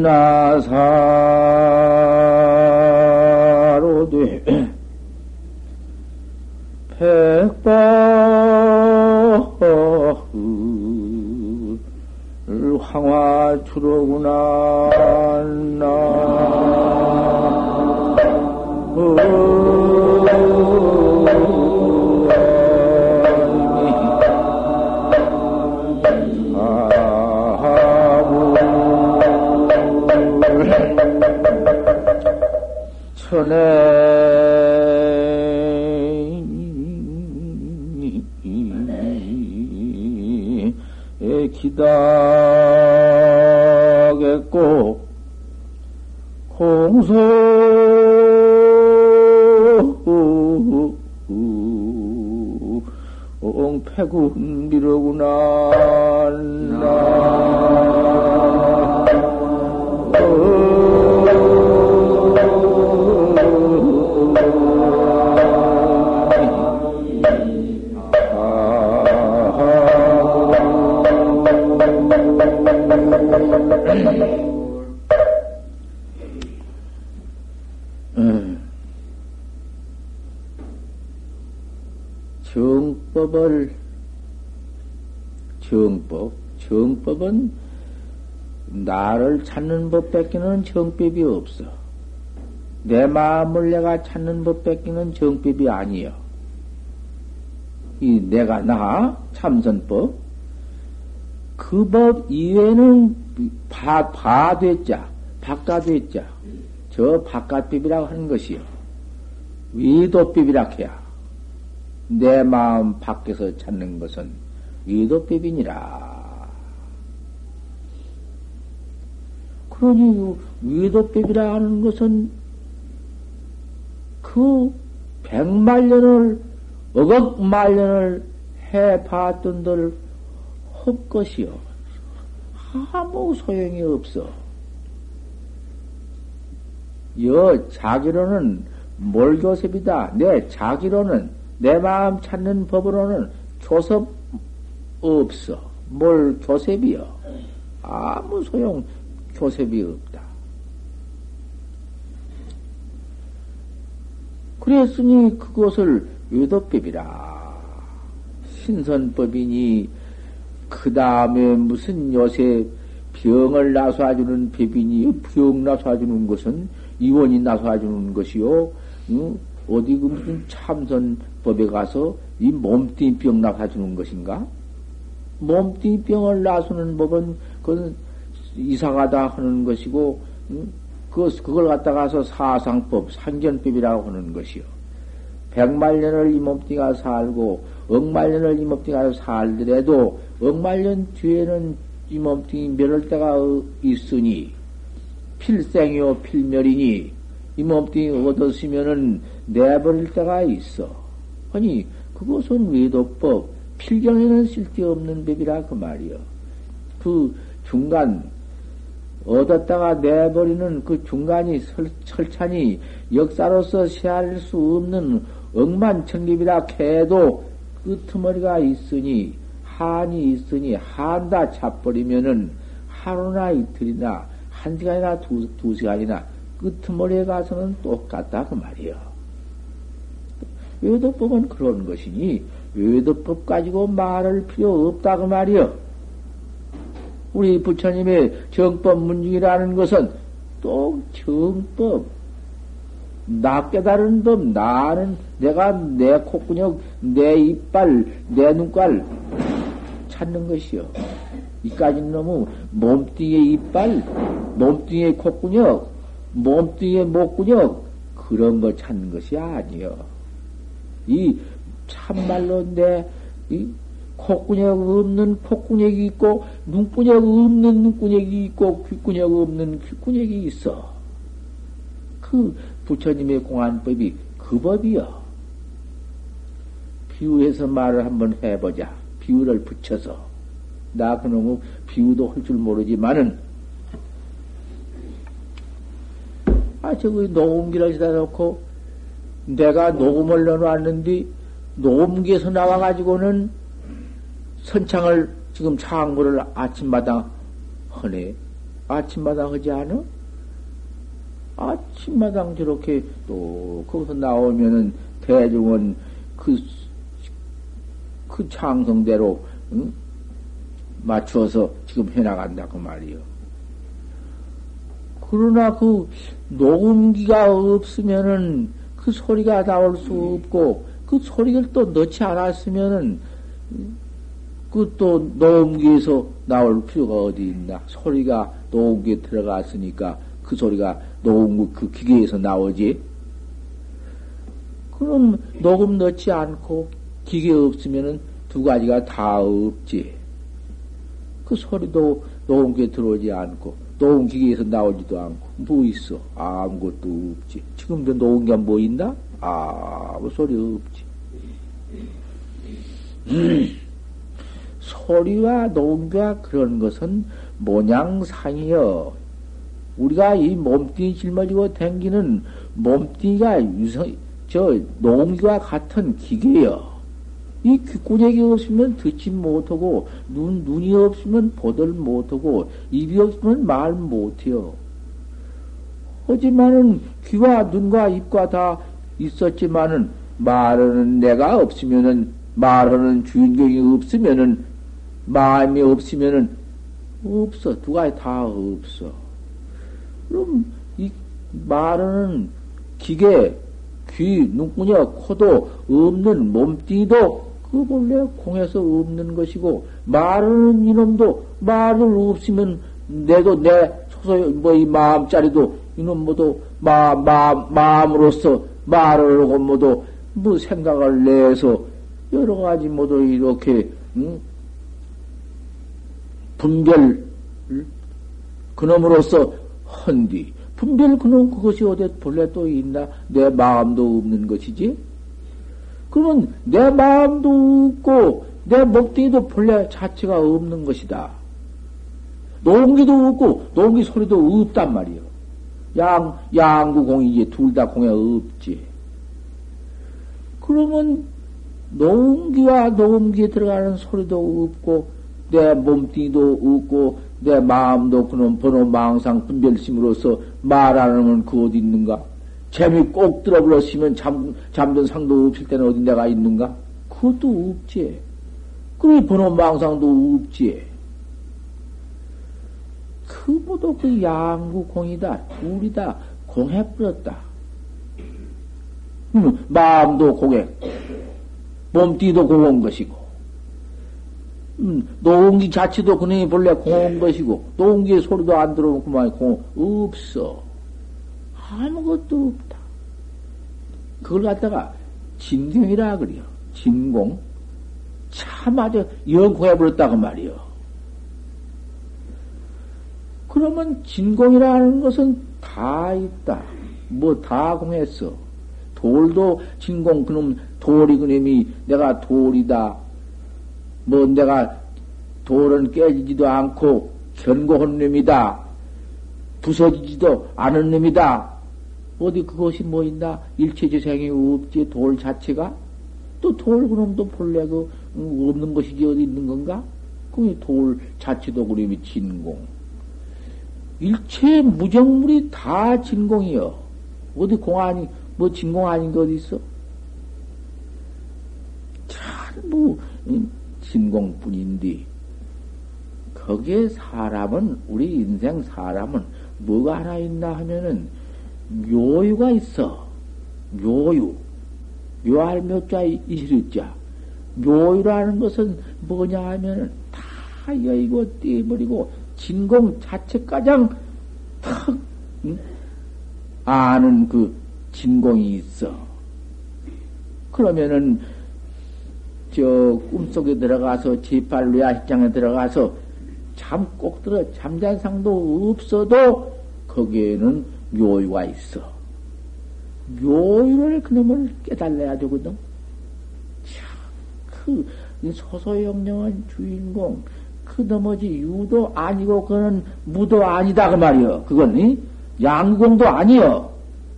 기나사로되 백바 황화 주로구나 기다겠고 공소. 옹패군 미로구나 정법을 정법 정법은 나를 찾는 법 뺏기는 정법이 없어. 내 마음을 내가 찾는 법 뺏기는 정법이 아니여. 이 내가 나 참선법 그 법 이외에는 바, 바 됐자 바깥됐자 저 바깥법이라고 하는 것이요. 위도법이라 해야. 내 마음 밖에서 찾는 것은 위도법이니라. 그러니 위도법이라 하는 것은 그 백만년을 억억만년을 해봤던들 헛것이요. 아무 소용이 없어. 여 자기로는 몰교섭이다. 내 자기로는 내 마음 찾는 법으로는 교섭 없어. 뭘 교섭이요? 아무 소용 교섭이 없다. 그랬으니 그것을 외도법이라. 신선법이니, 그 다음에 무슨 요새 병을 나서주는 법이니, 병 나서주는 것은 이원이 나서주는 것이요. 응? 어디 그 무슨 참선법에 가서 이 몸뚱이 병 나서주는 것인가? 몸뚱이 병을 나서는 법은 그건 이상하다 하는 것이고, 응? 그, 그걸 갖다가서 사상법, 상견법이라고 하는 것이요. 백만 년을 이 몸뚱이가 살고, 억만 년을 이 몸뚱이가 살더라도, 억만년 뒤에는 이 몸뚱이 멸할 때가 있으니, 필생이요, 필멸이니, 이 몸뚱이 얻었으면은 내버릴 때가 있어. 아니, 그것은 외도법, 필경에는 쓸데없는 법이라 그 말이요. 그 중간, 얻었다가 내버리는 그 중간이 설, 철찬이 역사로서 세할 수 없는 억만천립이라 해도 끄트머리가 있으니, 한이 있으니, 한다 차버리면은 하루나 이틀이나, 한 시간이나 두, 두 시간이나, 끄트머리에 가서는 똑같다 그 말이요. 외도법은 그런 것이니, 외도법 가지고 말할 필요 없다 그 말이요. 우리 부처님의 정법 문중이라는 것은 또 정법, 나 깨달은 법, 나는 내가 내 콧구녕, 내 이빨, 내 눈깔 찾는 것이요. 이까지는 너무 몸뚱이의 이빨, 몸뚱이의 콧구녕, 몸뚱이의 목구녕, 그런 거 찾는 것이 아니요. 이 참말로 내, 이 콧구녕 없는 콧구녕이 있고, 눈구녕 없는 눈구녕이 있고, 귓구녕 없는 귓구녕이 있어. 그 부처님의 공안법이 그 법이여. 비유해서 말을 한번 해보자. 비유를 붙여서. 나 그놈의 비유도 할 줄 모르지만은, 아, 저거 녹음기를 시다 놓고, 내가 녹음을 넣어놨는데, 녹음기에서 나와가지고는 선창을 지금 창고를 아침마다 하네. 아침마당 하지 않아? 아침마당 저렇게 또 거기서 나오면은 대중은 그, 그 창성대로, 응? 맞추어서 지금 해나간다, 그 말이요. 그러나 그 녹음기가 없으면은 그 소리가 나올 수 없고, 그 소리를 또 넣지 않았으면은, 그 또 녹음기에서 나올 필요가 어디 있나. 소리가 녹음기에 들어갔으니까 그 소리가 녹음 그 기계에서 나오지. 그럼 녹음 넣지 않고 기계 없으면은 두 가지가 다 없지. 그 소리도 녹음기에 들어오지 않고 녹음기계에서 나오지도 않고 뭐 있어? 아무것도 없지. 지금도 녹음기가 뭐 있나? 아무 소리 없지. 음. 소리와 녹음기와 그런 것은 모양상이여. 우리가 이 몸뚱이 짊어지고 댕기는 몸뚱이가 유성, 저 농기와 같은 기계여. 이 귓구녕이 없으면 듣지 못하고, 눈, 눈이 없으면 보들 못하고, 입이 없으면 말 못해요. 하지만은 귀와 눈과 입과 다 있었지만은 말하는 내가 없으면은 말하는 주인공이 없으면은 마음이 없으면은 없어. 두 가지 다 없어. 그럼 이 말하는 기계, 귀, 눈구녕, 코도 없는 몸뚱이도 그 본래 공에서 없는 것이고 말하는 이놈도 말을 없으면 내도 내 소소 뭐이 마음짜리도 이놈 모두 마, 마, 마음으로서 말을 하고 모두 뭐 생각을 내서 여러 가지 모두 이렇게 응? 분별 그놈으로서 헌디. 분별 그놈 그것이 어디 본래 또 있나? 내 마음도 없는 것이지 그러면 내 마음도 없고 내 목뒤도 본래 자체가 없는 것이다. 농기도 없고 농기 소리도 없단 말이요. 양 양구 공이 이제 둘다 공에 없지. 그러면 농기와 농기에 들어가는 소리도 없고 내 몸뚱이도 없고 내 마음도 그놈 번호 망상 분별심으로서 말하는 건 그 어디 있는가? 재미 꼭 들어버렸으면 잠, 잠든 상도 없을 때는 어디 내가 있는가? 그것도 없지. 그 번호 망상도 없지. 그 모두 그 양구 공이다. 둘이다. 공해버렸다. 음, 마음도 공해. 몸띠도 공한 것이고. 음, 노홍기 자체도 그놈이 본래 공한 것이고, 노홍기의 소리도 안 들어오고 그만 공, 없어. 아무것도 없다. 그걸 갖다가 진경이라 그래요. 진공. 참 아주 영공해버렸다고 말이요. 그러면 진공이라는 것은 다 있다. 뭐 다 공했어. 돌도 진공, 그놈 돌이 그놈이 내가 돌이다. 뭐 내가 돌은 깨지지도 않고 견고한 놈이다. 부서지지도 않은 놈이다. 어디 그것이 뭐 있나? 일체재생이 없지, 돌 자체가? 또 돌 그놈도 본래 그, 없는 것이지 어디 있는 건가? 그돌 자체도 그림이 진공. 일체 무정물이 다 진공이여. 어디 공 아니, 뭐 진공 아닌 거 어디 있어? 전부, 진공뿐인데 거기에 사람은 우리 인생 사람은 뭐가 하나 있나 하면은 묘유가 있어. 묘유. 묘할 묘자 이시르자 묘유라는 것은 뭐냐 하면은 다 여의고 떼버리고 진공 자체 가장 턱 응? 아는 그 진공이 있어. 그러면은 저 꿈속에 들어가서 제팔로 야식장에 들어가서 잠 꼭 들어 잠잔 상도 없어도 거기에는 묘유가 있어. 묘유를 그놈을 깨달아야 되거든. 그 소소영령한 주인공 그 나머지 유도 아니고 그는 무도 아니다 그 말이여. 그건 이? 양공도 아니여.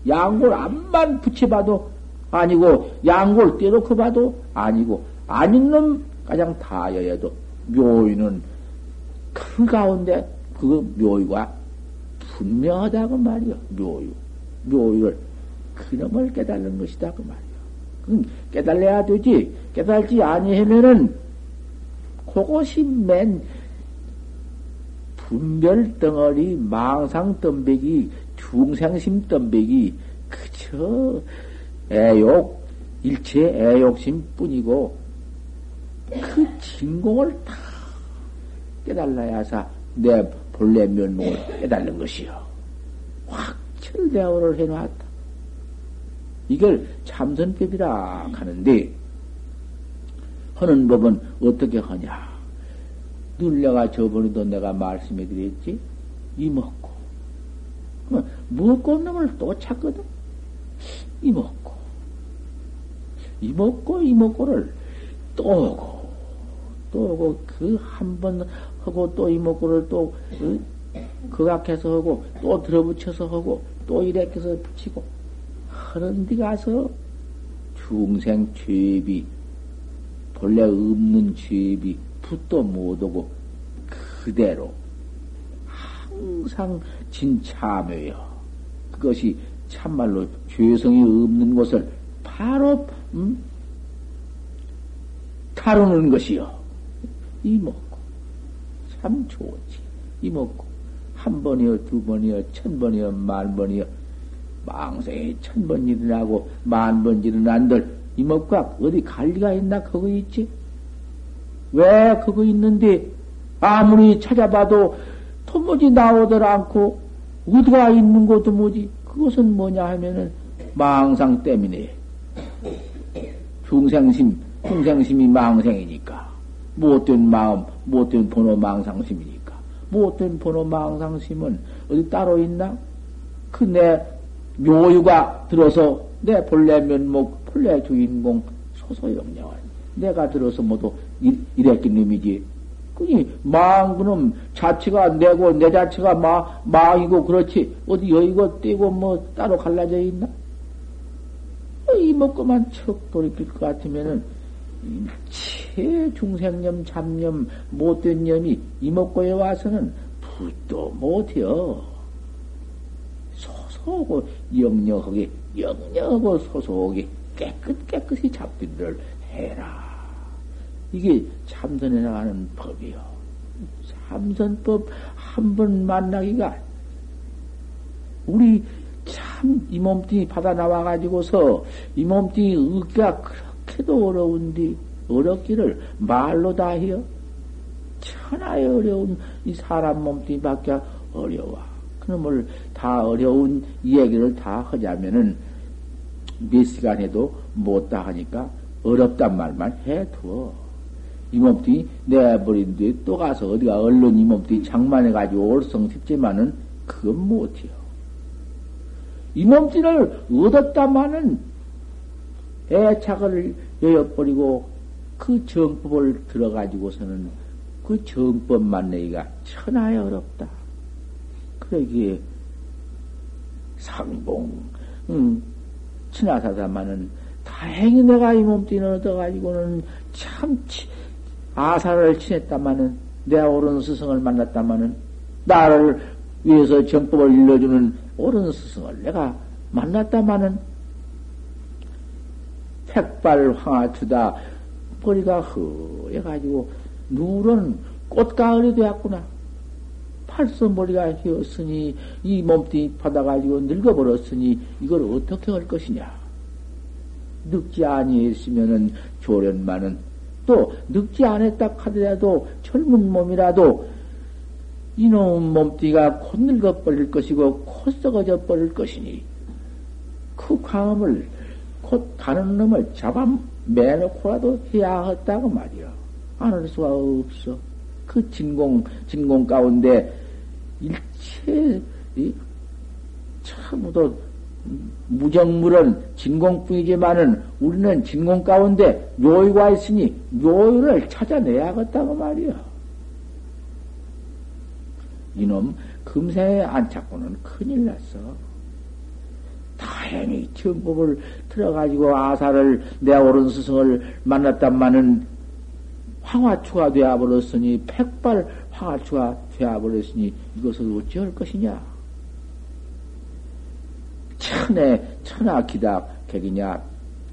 양골 암만 붙여봐도 아니고 양골 떼놓고 봐도 아니고 아닌 놈 가장 다여야도 묘유는 큰 가운데 그 묘유가 분명하다고 말이요. 묘유. 묘유를 그놈을 깨달는 것이다 그 말이요. 깨달아야 되지. 깨달지 아니하면은 그것이 맨 분별 덩어리 망상 덤배기 중생심 덤배기 그저 애욕 일체 애욕심 뿐이고 그 진공을 다 깨달아야사 내 본래 면목을 깨달는 것이요. 확철대오를 해놨다. 이걸 참선법이라 하는데, 하는 법은 어떻게 하냐? 늘 내가 저번에도 내가 말씀해 드렸지? 이먹고. 먹고 놈을 또 찾거든? 이먹고. 이먹고, 이먹고를 또 오고, 또 오고, 그 한 번 하고 또 이먹고를 또, 어? 극악해서 하고, 또 들어붙여서 하고, 또 이렇게 해서 붙이고, 하는 데 가서 중생 죄비, 본래 없는 죄비, 붓도 못 오고, 그대로 항상 진참해요. 그것이 참말로 죄성이 없는 곳을 바로 음? 다루는 것이요. 이먹고 참 좋지. 이먹고 한 번이요, 두 번이요, 천 번이요, 만 번이요. 망생에 천번 일어나고 만 번 일어난들 이먹과 어디 갈 리가 있나 그거 있지? 왜 그거 있는데 아무리 찾아봐도 도무지 나오들 않고 어디가 있는 것도 뭐지? 그것은 뭐냐 하면은 망상 때문에 중생심, 중생심이 망생이니까 못된 마음, 못된 번호 망상심이니까 못된 번호 망상심은 어디 따로 있나? 그 내 묘유가 들어서 내 본래 면목, 본래 주인공 소소영령을 내가 들어서 모두 이랬긴 놈이지. 그니 망 그놈 자체가 내고 내 자체가 마, 망이고 그렇지 어디 여의고 떼고 뭐 따로 갈라져 있나? 이 먹고만 척 돌이킬 것 같으면은 체 중생념 잡념 못된 념이 이먹고에 와서는 붓도 못해요. 소소하고 영영하게 영영하고 소소하게 깨끗 깨끗이 잡기를 해라. 이게 참선해 나가는 법이요. 참선법 한 번 만나기가 우리 참 이 몸뚱이 받아 나와가지고서 이 몸뚱이 얻기가 그렇게도 어려운데 어렵기를 말로 다 해요. 천하에 어려운 이 사람 몸뚱이밖에 어려워. 그놈을 다 어려운 얘기를 다 하자면은 몇 시간 해도 못다 하니까 어렵단 말만 해두어. 이 몸뚱이 내버린 뒤에 또 가서 어디가 얼른 이 몸뚱이 장만해가지고 올성 싶지만은 그건 못해요. 이 몸뚱이를 얻었다마는 애착을 여여버리고 그 정법을 들어가지고서는 그 정법만 내기가 천하에 어렵다. 그러기에 상봉, 응, 친하사다마는 다행히 내가 이 몸뚱이를 얻어가지고는 참 아사를 지냈다마는 내 옳은 스승을 만났다마는 나를 위해서 정법을 일러주는 옳은 스승을 내가 만났다마는 백발 황하투다 머리가 허해가지고 누런 꽃가을이 되었구나. 팔서 머리가 휘었으니 이 몸뚱이 받아가지고 늙어버렸으니 이걸 어떻게 할 것이냐. 늙지 아니했으면은 조련만은 또 늙지 않았다 하더라도 젊은 몸이라도 이놈 몸띠가 곧 늙어버릴 것이고 곧 썩어져 버릴 것이니 그 광음을 곧 가는 놈을 잡아 매놓고라도 해야 했다고 말이야. 안 할 수가 없어. 그 진공, 진공 가운데 일체, 참으로 무정물은 진공뿐이지만은 우리는 진공 가운데 묘유가 있으니 묘유를 찾아내야겠다고 말이야. 이놈 금생에 안 찾고는 큰일 났어. 다행히 정법을 들어가지고 아사를 내 옳은 스승을 만났단마는 황화추가 되어버렸으니 백발 황화추가 되어버렸으니 이것을 어찌할 것이냐? 천에 천하기다 객이냐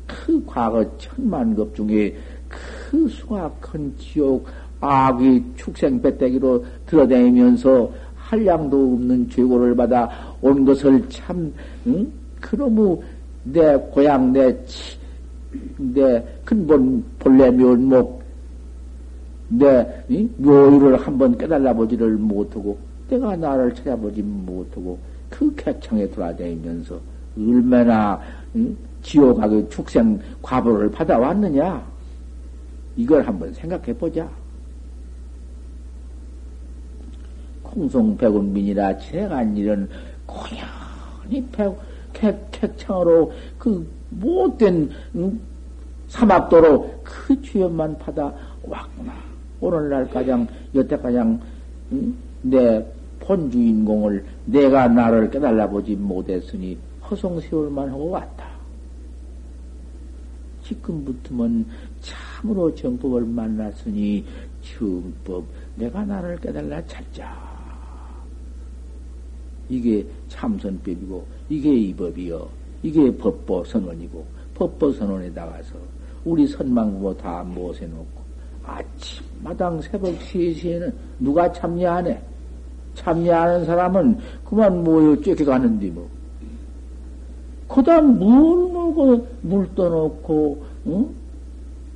그 과거 천만급 중에 그 숭악한 지옥 악의 축생 배때기로 들어다니면서 한량도 없는 죄고를 받아 온 것을 참 응? 그놈의 내 고향 내, 내 근본 본래 면목 내 응? 묘의를 한번 깨달아 보지를 못하고 내가 나를 찾아보지 못하고 그 객창에 돌아다니면서 얼마나 응? 지옥하게 축생 과보를 받아왔느냐 이걸 한번 생각해 보자. 공송백운민이라 지내간 일은 고연히 객, 객창으로 그 못된 음, 사막도로 그 주연만 받아 왔구나. 오늘날 가장 여태 가장 음, 내 본주인공을 내가 나를 깨달아 보지 못했으니 허송세월만 하고 왔다. 지금부터는 참으로 정법을 만났으니 정법 내가 나를 깨달라 찾자. 이게 참선법이고 이게 이법이요. 이게 법보 선언이고 법보 선언에 나가서 우리 선망부모 다 모세놓고 아침마당 새벽 3시에는 누가 참여하네? 참여하는 사람은 그만 모여 쫓겨가는데 뭐. 그 다음 물 먹고 물 떠놓고 응?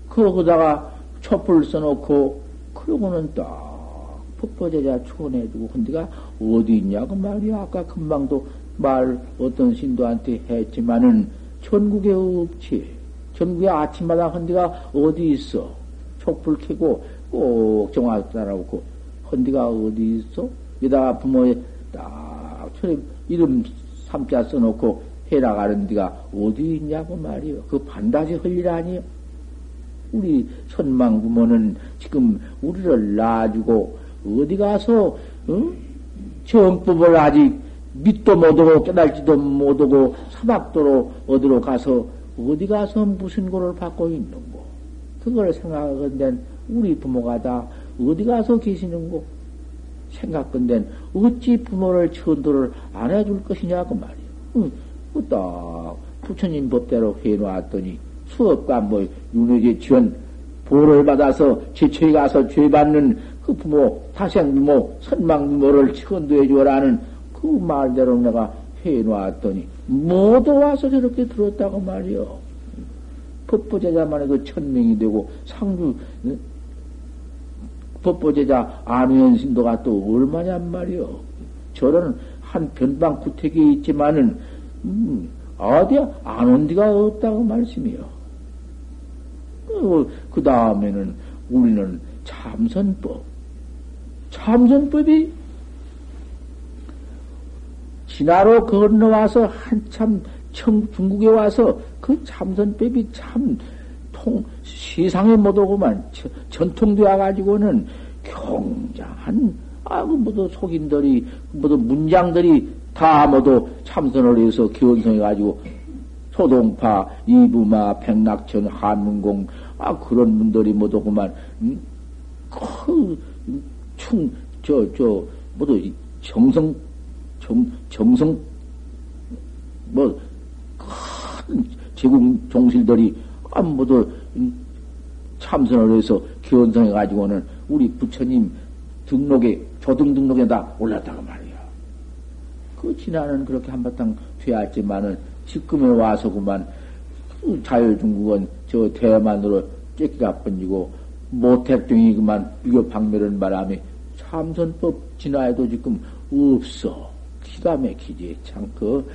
거기다가 촛불 써놓고 그러고는 딱 법보제자 초원해두고 헌데가 어디 있냐고 말이야. 아까 금방도 말 어떤 신도한테 했지만은 전국에 없지. 전국에 아침마다 헌데가 어디 있어? 촛불 켜고 꼭 정화 따라오고 헌데가 어디 있어? 여기다가 부모에 딱 처럼 이름 삼자 써놓고 해나가는 데가 어디 있냐고 말이요. 그 반드시 헐일 아니요. 우리 선망 부모는 지금 우리를 낳아주고 어디 가서 응? 정법을 아직 믿도 못하고 깨달지도 못하고 사막도로 어디로 가서 어디 가서 무슨 고를 받고 있는고 그걸 생각하건대 우리 부모가 다 어디 가서 계시는고 생각건대 어찌 부모를 천도를 안 해줄 것이냐고 말이요. 응, 딱 부처님 법대로 해놓았더니 수업과 뭐 윤회제 지원 보를 받아서 제처에 가서 죄 받는 그 부모, 타생 부모, 선망 부모를 천도해 주라는 그 말대로 내가 해놓았더니 모두 와서 저렇게 들었다고 말이요. 법보제자만의 그 천명이 되고 상주 법보제자 안우현 신도가 또 얼마냐 말이요. 저런 한 변방 구택이 있지만은 음, 어디야 안온 데가 없다고 말씀이요. 그, 그 다음에는 우리는 참선법 참선법이 진화로 건너와서 한참 청, 중국에 와서 그 참선법이 참 통, 세상에 못 오고만 전통되어 가지고는 경장한, 아, 그 모두 속인들이, 모두 문장들이 다 모두 참선을 해서 기원성해 가지고 소동파, 이부마, 백낙천, 한문공, 아, 그런 분들이 못 오고만, 음, 그, 충, 저, 저, 모두 정성, 정, 정성, 뭐, 큰 제국 종실들이 모두 참선을 해서 기원성해가지고는 우리 부처님 등록에, 조등 등록에 다 올랐다고 말이야. 그 지나는 그렇게 한바탕 되었지만은 지금에 와서 그만 그 자율중국은 저 대만으로 쫓기가 번지고 모택등이 그만 비교 박멸은 바람에 참선법 진화에도 지금 없어. 기가 막히지. 참, 그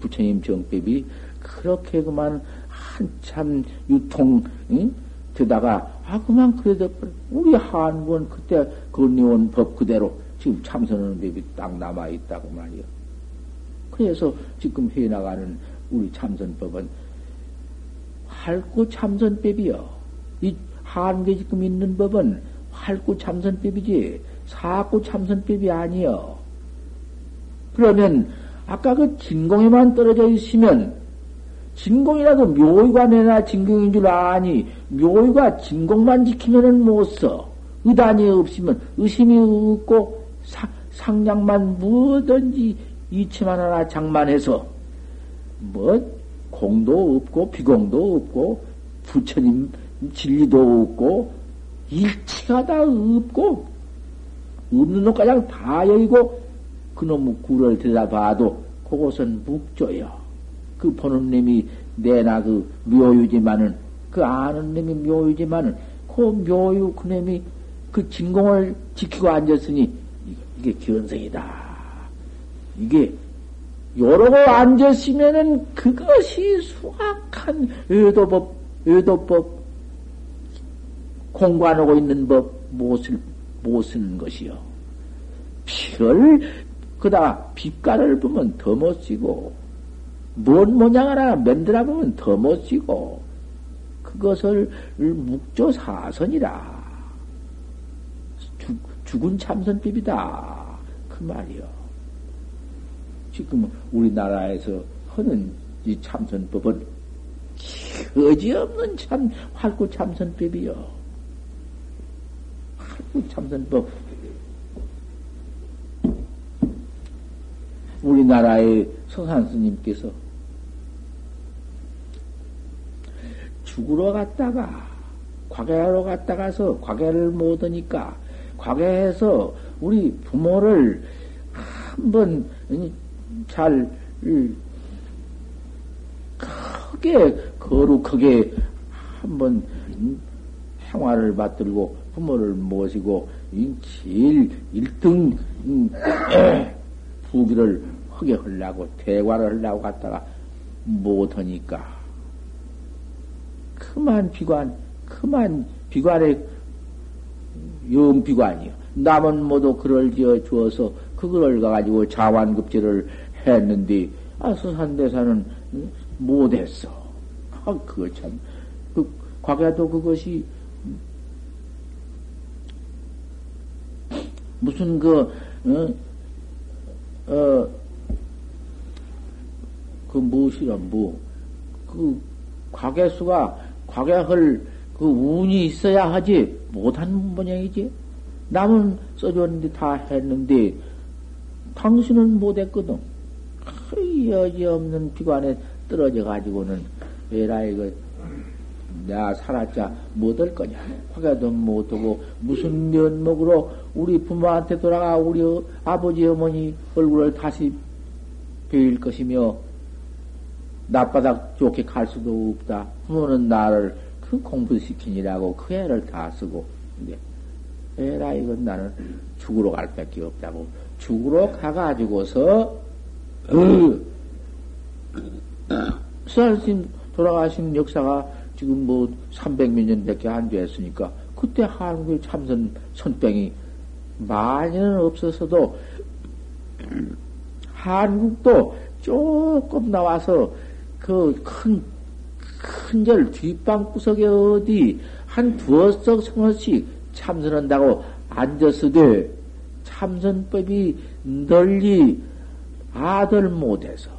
부처님 정법이 그렇게 그만 한참 유통, 응? 되다가, 아, 그만 그래도 우리 한국은 그때 건의원 법 그대로 지금 참선하는 법이 딱 남아있다고 말이요. 그래서 지금 해나가는 우리 참선법은 활구 참선법이요. 이 한국에 지금 있는 법은 활구 참선법이지. 사구 참선법이 아니여. 그러면 아까 그 진공에만 떨어져 있으면 진공이라도 묘의가 내나 진공인 줄 아니 묘의가 진공만 지키면은 못 써. 의단이 없으면 의심이 없고 사, 상냥만 뭐든지 이치만 하나 장만해서 뭐 공도 없고 비공도 없고 부처님 진리도 없고 일체가 다 없고 없는 놈 가장 다 여기고 그놈의 구를 들여다봐도 그곳은 묵조요. 그 보는 놈이 내나 그 묘유지만은 그 아는 놈이 묘유지만은 그 묘유 그놈이 그 진공을 지키고 앉았으니 이게 견성이다. 이게 요러고 앉았으면은 그것이 수학한 의도법, 의도법, 공관하고 있는 법, 무엇을, 못 쓰는 것이요. 별, 그다가 빛깔을 보면 더 멋지고, 뭔 모양 하나 만들어 보면 더 멋지고, 그것을 묵조사선이라. 죽, 죽은 참선법이다. 그 말이요. 지금 우리나라에서 하는 이 참선법은 거지없는 참 활구 참선법이요. 활구 참선법. 우리나라의 성산 스님께서 죽으러 갔다가 과계하러 갔다가서 과계를 못 하니까 과계해서 우리 부모를 한번 잘 크게 거룩하게 한번 생활을 받들고 부모를 모시고 제일 1등 부기를 하게 하려고 대화를 하려고 갔다가 못하니까. 그만 비관 그만 비관의 영비관이요. 남은 모두 그를 지어 주어서 그걸 가지고 자완급제를 했는데, 아, 서산대사는 못했어. 아, 그거 참, 그, 과거에도 그것이, 무슨 그, 어, 어, 그 무엇이라, 뭐, 그, 과계수가, 과계할 그 운이 있어야 하지, 못한 모양이지. 남은 써줬는데 다 했는데, 당신은 못했거든. 여지없는 비관에 떨어져 가지고는 에라 이거 내가 살았자 못할 거냐 화가도 못하고 무슨 면목으로 우리 부모한테 돌아가 우리 아버지 어머니 얼굴을 다시 베일 것이며 낮바닥 좋게 갈 수도 없다. 부모는 나를 그 공부시키니라고 그 애를 다 쓰고 근데 에라 이건 나는 죽으러 갈 밖에 없다고. 죽으러 가가지고서 그, 수산스님 돌아가신 역사가 지금 뭐 300몇 년 밖에 안 됐으니까 그때 한국의 참선 선병이 많이는 없었어도 한국도 조금 나와서 그 큰, 큰절 뒷방 구석에 어디 한 두어 석 성어씩 참선한다고 앉았으되 참선법이 널리 아들 못해서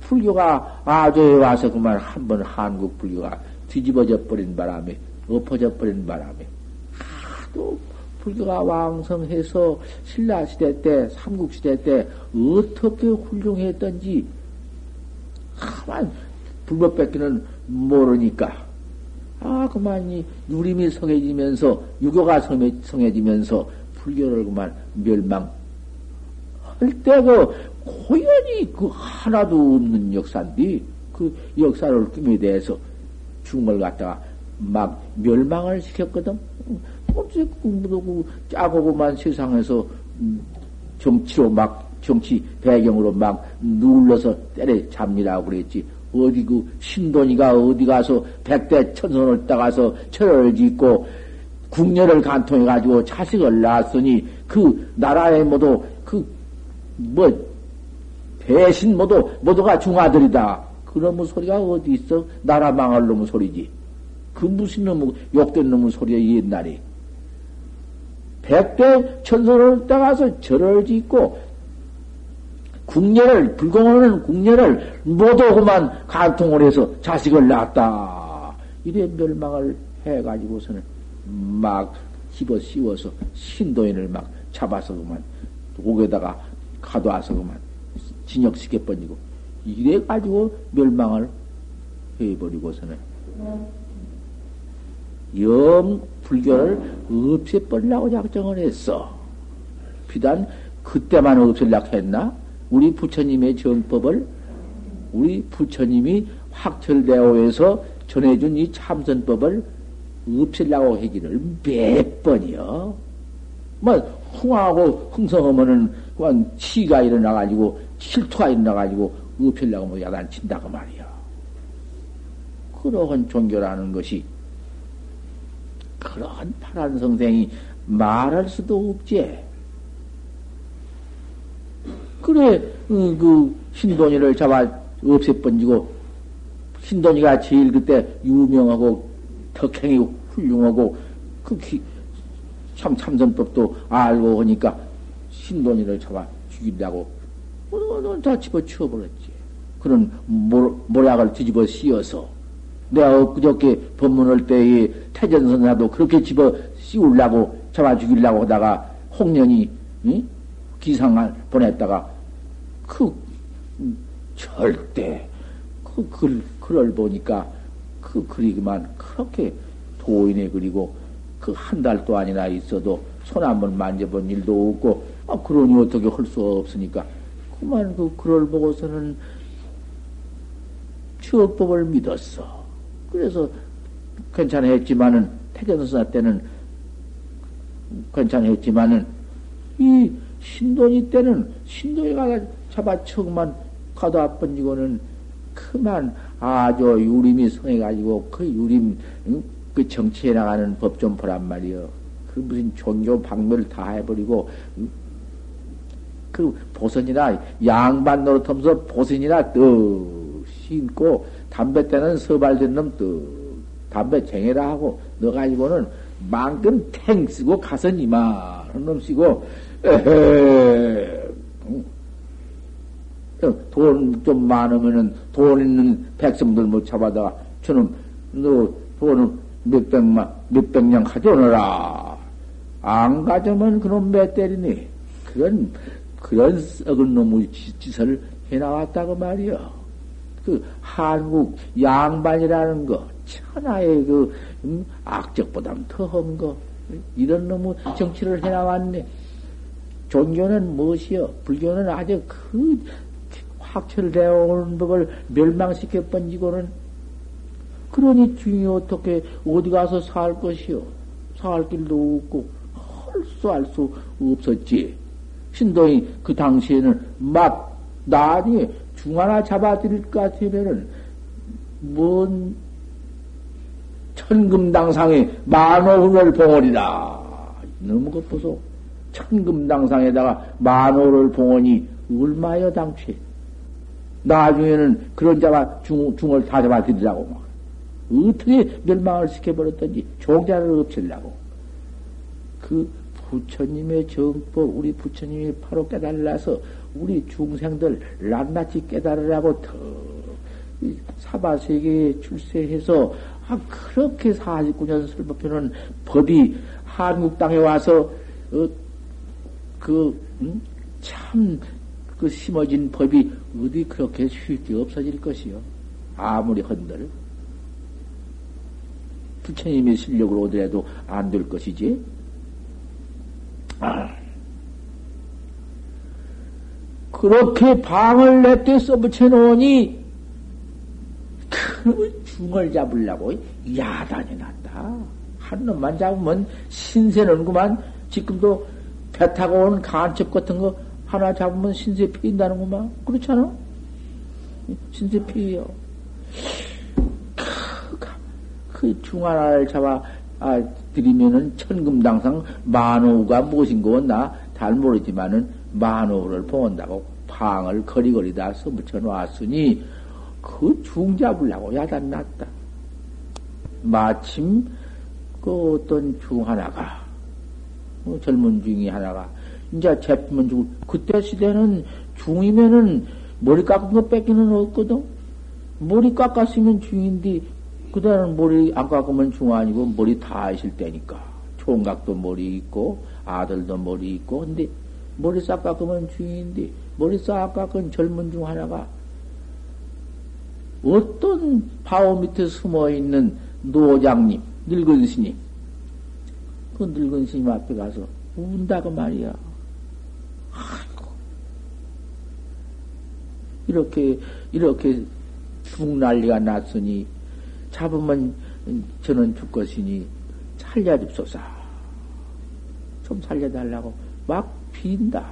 불교가 아조에 와서 그만 한 번 한국 불교가 뒤집어져 버린 바람에 엎어져 버린 바람에 하도 불교가 왕성해서 신라 시대 때 삼국 시대 때 어떻게 훌륭했던지 가만 불법 뺏기는 모르니까 아 그만이 누림이 성해지면서 유교가 성해지면서 불교를 그만 멸망 할때그 고연히 그 하나도 없는 역사인데 그 역사를 꿈에 대해서 죽음을 갖다가 막 멸망을 시켰거든. 어째 공부도 그 짜고만 세상에서 음, 정치로 막 정치 배경으로 막 눌러서 때려 잡니라고 그랬지. 어디 그 신돈이가 어디 가서 백대 천선을 따가서 철을 짓고 국녀를 간통해 가지고 자식을 낳았으니 그 나라에 모두 그뭐 대신 모두 모두가 중아들이다. 그놈의 소리가 어디 있어? 나라 망할 놈의 소리지. 그 무슨 놈의 욕된 놈의 소리야 옛날에. 백대 천선을 따가서 절을 짓고 국녀를 불공하는 국녀를 모두 그만 간통을 해서 자식을 낳았다. 이래 멸망을 해가지고서는 막 집어 씌워서 신도인을 막 잡아서 그만 옥에다가 가둬와서 그만 진역시켜 버리고 이래 가지고 멸망을 해버리고서는 영 불교를 없애버리려고 작정을 했어. 비단 그때만 없애려고 했나? 우리 부처님의 정법을 우리 부처님이 확철대오에서 전해준 이 참선법을 없애려고 하기를 몇 번이요. 뭐, 흥하고 흥성하면은, 그만 치가 일어나가지고, 실투가 일어나가지고, 없애려고 뭐 야단친다고 말이야. 그러한 종교라는 것이, 그러한 파란 성생이 말할 수도 없지. 그래, 어, 그, 신돈이를 잡아 없애번지고, 신돈이가 제일 그때 유명하고, 덕행이 훌륭하고, 그, 기, 참, 참선법도 알고 하니까, 신돈이를 잡아 죽이려고, 어, 다 집어 치워버렸지. 그런 모, 모략을 뒤집어 씌워서, 내가 엊그저께 법문할 때에 태전선사도 그렇게 집어 씌우려고 잡아 죽이려고 하다가 홍련이 응? 기상을 보냈다가 그 음, 절대 그 글, 글을 보니까 그 글이 그만 그렇게 도인의 글이고 그 한 달도 아니나 있어도 손 한 번 만져본 일도 없고 아 그러니 어떻게 할 수 없으니까 그만 그 글을 보고서는 취업법을 믿었어. 그래서 괜찮아 했지만은 태전사 때는 괜찮아 했지만은 이 신돈이 때는 신돈이 가다 잡아 척만 가다 번지고는 그만 아주 유림이 성해가지고 그 유림 그 정치에 나가는 법 좀 보란 말이여. 그 무슨 종교 박멸 다 해버리고 그 보선이나 양반 노릇하면서 보선이나 떡 신고 담배 때는 서발된 놈떡 담배 쟁해라 하고 너 가지고는 만큼 탱 쓰고 가서 이만한 놈 쓰고. 돈 좀 많으면은 돈 있는 백성들 못 잡아다가 저는 너 돈을 몇백만 몇 백냥 가져오너라. 안 가져면 그놈 몇 때리니? 그런 그런 썩은 놈의 짓을 해나왔다고 말이여. 그 한국 양반이라는 거 천하의 그 음, 악적보다 더한 거 이런 놈의 정치를 해나왔네. 종교는 무엇이요? 불교는 아주 그 확철되어 오는 법을 멸망시켜 번지고는 그러니 중이 어떻게 어디 가서 살 것이요? 살 길도 없고 할수알수 없었지. 신동이 그 당시에는 막 나중에 중 하나 잡아드릴 것 같으면은 뭔 천금당상에 만호를 봉헌이라 너무 것 보소. 천금당상에다가 만호를 봉헌이 얼마여 당최. 나중에는 그런 자가 중, 중을 다 잡아드리라고 막. 어떻게 멸망을 시켜버렸던지 종자를 없애려고. 그 부처님의 정법, 우리 부처님이 바로 깨달아서 우리 중생들 낱낱이 깨달으라고 더 사바세계에 출세해서 아, 그렇게 49년 설법해놓은 법이 한국 땅에 와서 어, 그, 음? 참, 그 심어진 법이 어디 그렇게 쉽게 없어질 것이요. 아무리 헌들. 부처님의 실력으로 오더라도 안 될 것이지. 아. 그렇게 방을 내때 써붙여 놓으니, 그 중을 잡으려고 야단이 났다. 한 놈만 잡으면 신세는구만. 지금도 배 타고 온 간첩 같은 거 하나 잡으면 신세 피인다는구만. 그렇잖아? 신세 피요. 그 중하나를 잡아 아, 드리면은 천금당상 만호가 무엇인 거나 잘 모르지만은 만호를 봉한다고 방을 거리거리다 써붙여 놨으니 그 중 잡으려고 야단 났다. 마침 그 어떤 중 하나가 어, 젊은 중이 하나가 이제 제품은 주고 그때 시대는 중이면은 머리 깎은 거 뺏기는 없거든. 머리 깎았으면 중인데 그다음은 머리 안 깎으면 중 아니고 머리 다 하실 때니까 총각도 머리 있고 아들도 머리 있고 근데 머리 싹 깎으면 중인데 머리 싹 깎은 젊은 중 하나가 어떤 바오 밑에 숨어 있는 노장님, 늙은 스님, 그 늙은 스님 앞에 가서 운다고 말이야. 아이고. 이렇게, 이렇게 죽 난리가 났으니, 잡으면 저는 죽겠으니, 살려줍소서. 좀 살려달라고 막 빈다.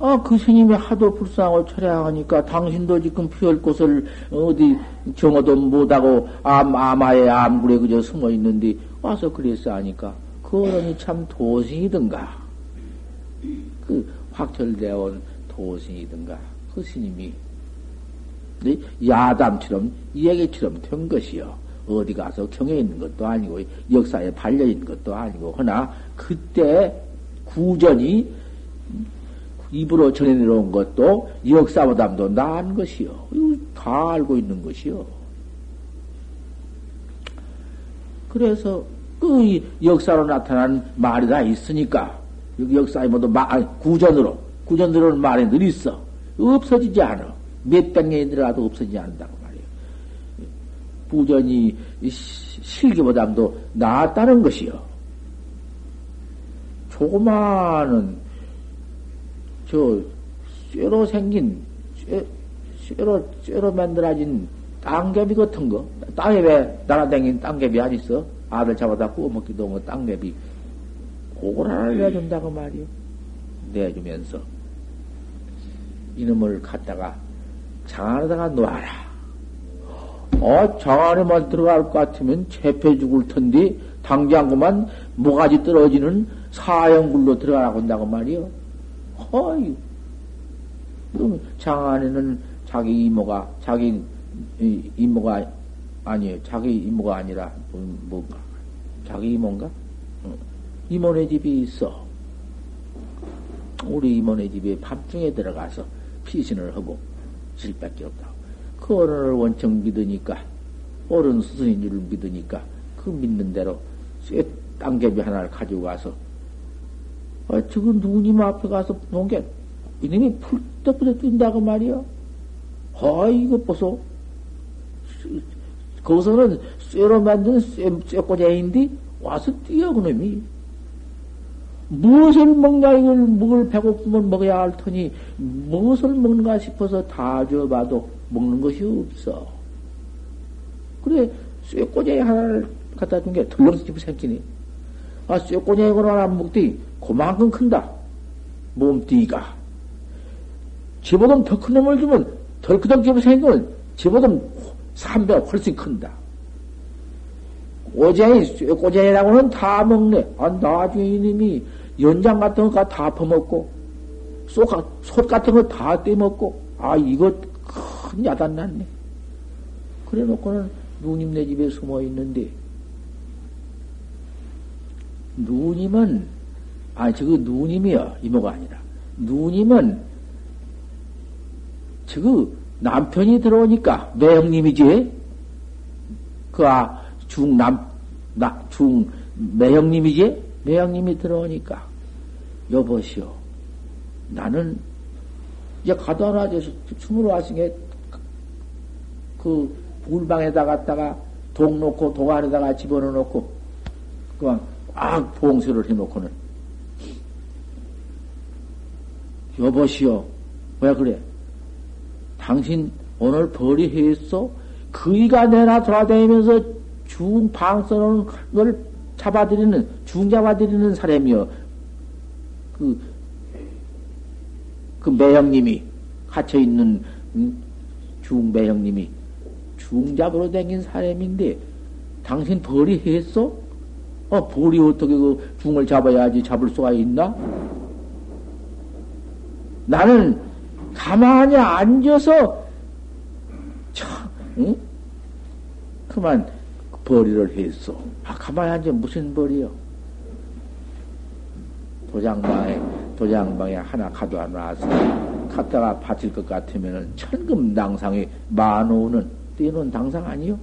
아, 그 스님이 하도 불쌍하고 철량하니까 당신도 지금 피할 곳을 어디 정어도 못하고 암, 아마에 암굴에 그저 숨어 있는데 와서 그랬어 하니까 그 어른이 참 도승이든가. 그 확철되어 온 도승이든가. 그 스님이 야담처럼 이야기처럼 된 것이요. 어디 가서 경에 있는 것도 아니고 역사에 발려 있는 것도 아니고 허나 그때 구전이 입으로 전해 내려온 것도 역사보다도 나은 것이요. 다 알고 있는 것이요. 그래서 그 역사로 나타난 말이 다 있으니까 역사에 모두 마, 아니, 구전으로 구전으로는 말이 늘 있어. 없어지지 않아. 몇 백 년이 들어가도 없어지지 않는다고. 부전이 실기보다도 나았다는 것이요. 조그마한 저 쇠로 생긴 쇠, 쇠로 쇠로 만들어진 땅개비 같은 거 땅에 왜 날아다닌 땅개비 안 있어? 아들 잡아다 구워 먹기도 하고 땅개비 그걸 하나 내준다고 말이요. 내주면서 이놈을 갖다가 장 안에다가 놓아라. 어, 장 안에 만 들어갈 것 같으면 채패 죽을 텐데 당장 그만 모가지 떨어지는 사형굴로 들어가라고 한다고 말이요. 그럼 장 안에는 자기 이모가, 자기 이모가 아니에요. 자기 이모가 아니라, 뭐, 뭔가. 자기 이모인가? 이모네 집이 있어. 우리 이모네 집에 밤중에 들어가서 피신을 하고 질밖에 없다 고. 그 어른을 원청 믿으니까, 어른 스승인 줄 믿으니까, 그 믿는 대로 쇠 땅개비 하나를 가지고 가서 아, 지금 누님 앞에 가서 본 게, 이놈이 풀떡풀떡 뛴다고 말이야. 아, 이거 보소. 거기서는 쇠로 만든 쇠, 쇠꼬쟁인데 와서 뛰어, 그놈이. 무엇을 먹냐, 이걸 먹을 배고프면 먹어야 할 터니, 무엇을 먹는가 싶어서 다 줘봐도 먹는 것이 없어. 그래, 쇠꼬쟁이 하나를 갖다 준 게 덜렁스집어 생기네. 아, 쇠꼬쟁이로 하나 먹더니 그만큼 큰다. 몸띠가. 집보다 더 큰 놈을 주면 덜 크던 집을 생기면 집보다 3배 훨씬 큰다. 꼬쟁이, 꼬쟁이라고는 다 먹네. 아, 나중에 이놈이 연장 같은 거 다 퍼먹고, 속, 솥 같은 거 다 떼먹고, 아, 이거 큰 야단 났네. 그래 놓고는 누님 네 집에 숨어 있는데, 누님은 아, 저거 누님이요. 이모가 아니라. 누님은, 저거 남편이 들어오니까, 매형님이지? 그, 아, 중남, 나, 중, 매형님이지? 매형님이 들어오니까, 여보시오. 나는, 이제 가다 놔줘서 춤으로 왔으니, 그, 불방에다 갔다가, 독 놓고, 독 안에다가 집어넣어 놓고, 그만, 악 봉쇄를 해 놓고는, 여보시오. 왜 그래? 당신 오늘 벌이 했어? 그이가 내나 돌아다니면서 중방 써놓은 걸 잡아들이는, 중 잡아들이는 사람이여. 그, 그 매형님이, 갇혀있는 음, 중매형님이 중잡으로 댕긴 사람인데, 당신 벌이 했어? 어, 벌이 어떻게 그 중을 잡아야지 잡을 수가 있나? 나는 가만히 앉아서 참, 응? 그만 벌이를 했어. 아, 가만히 앉아 무슨 벌이요? 도장방에, 도장방에 하나 가져와 놔서 갖다가 바칠 것 같으면은 천금 당상에 만오는 떼놓은 당상 아니요?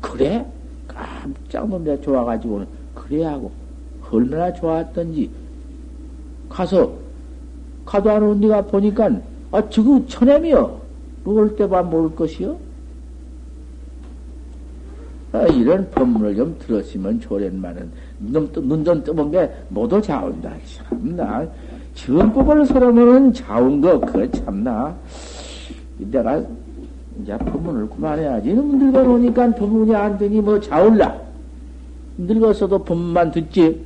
그래? 깜짝 놀래 좋아가지고는 그래 하고 얼마나 좋았던지 가서 가도 안온 네가 보니까, 아, 저거 천έμ이여. 모를 때만 모를 것이요? 아, 이런 법문을 좀 들었으면 좋랜만은, 눈, 좀 떠본 게 모두 자온다. 참나. 정법을 설하면은 자온 거, 그거 참나. 내가, 이제 법문을 그만해야지. 늙어 놓으니까 법문이 안 되니 뭐 자올라. 늙었어도 법문만 듣지.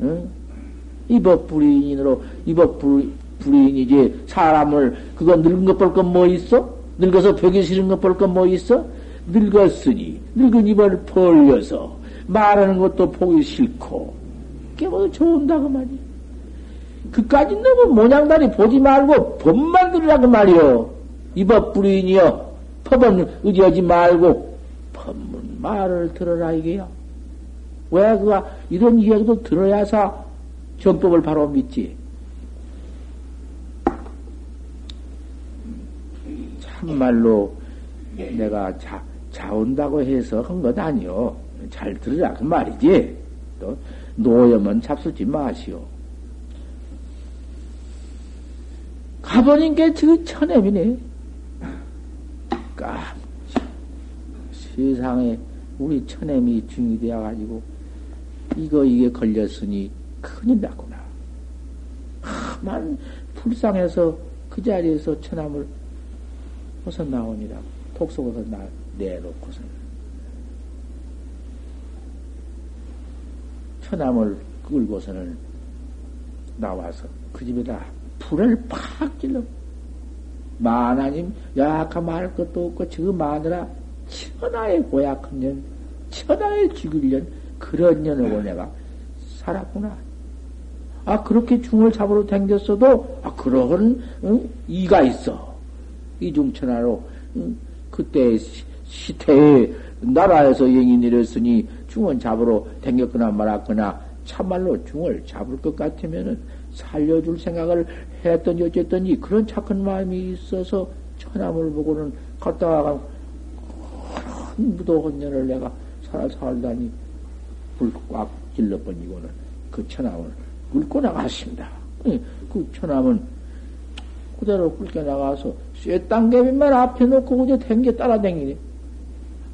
응? 이법 불인으로, 이법 불, 불인이지. 사람을, 그거 늙은 것 볼 건 뭐 있어? 늙어서 벽이 싫은 것 볼 건 뭐 있어? 늙었으니, 늙은 입을 벌려서, 말하는 것도 보기 싫고, 깨워도 좋은다고 말이야. 그까지 너무 모양다리 보지 말고 법만 들으라고 말이요. 이법 불인이여. 법은 의지하지 말고 법문 말을 들어라 이게요. 왜 그가 이런 이야기도 들어야사 정법을 바로 믿지. 참말로 내가 자, 자온다고 해서 한것 아니요. 잘 들으라 그 말이지. 또 노염은 잡수지 마시오. 가보니까 그 천엠이네. 깜 세상에 우리 천엠이 중이 되어가지고 이거 이게 걸렸으니 큰일 났구나. 만 불쌍해서 그 자리에서 천암을 벗어 나오니라 독속에서 나 내놓고서 천암을 끌고서는 나와서 그 집에다 불을 팍 찔러 만하님 약한 말할 것도 없고 저 마누라 천하의 고약한 년 천하의 죽일 년 그런 년을 내가 살았구나. 아 그렇게 중을 잡으러 댕겼어도 아 그런 응? 이가 있어. 이중천하로 응? 그때 시태에 나라에서 영이 내렸으니 중을 잡으러 댕겼거나 말았거나 참말로 중을 잡을 것 같으면은 살려줄 생각을 했더니 어쨌든지 그런 착한 마음이 있어서 천암을 보고는 갔다가 큰 무도한 년을 내가 살아 살다니 불꽉 질러버리고는 그 천암을 꿇고 나갔습니다. 그 천암은 그대로 꿇게 나가서 쇠땅개비만 앞에 놓고 그저 댕겨 따라댕기네.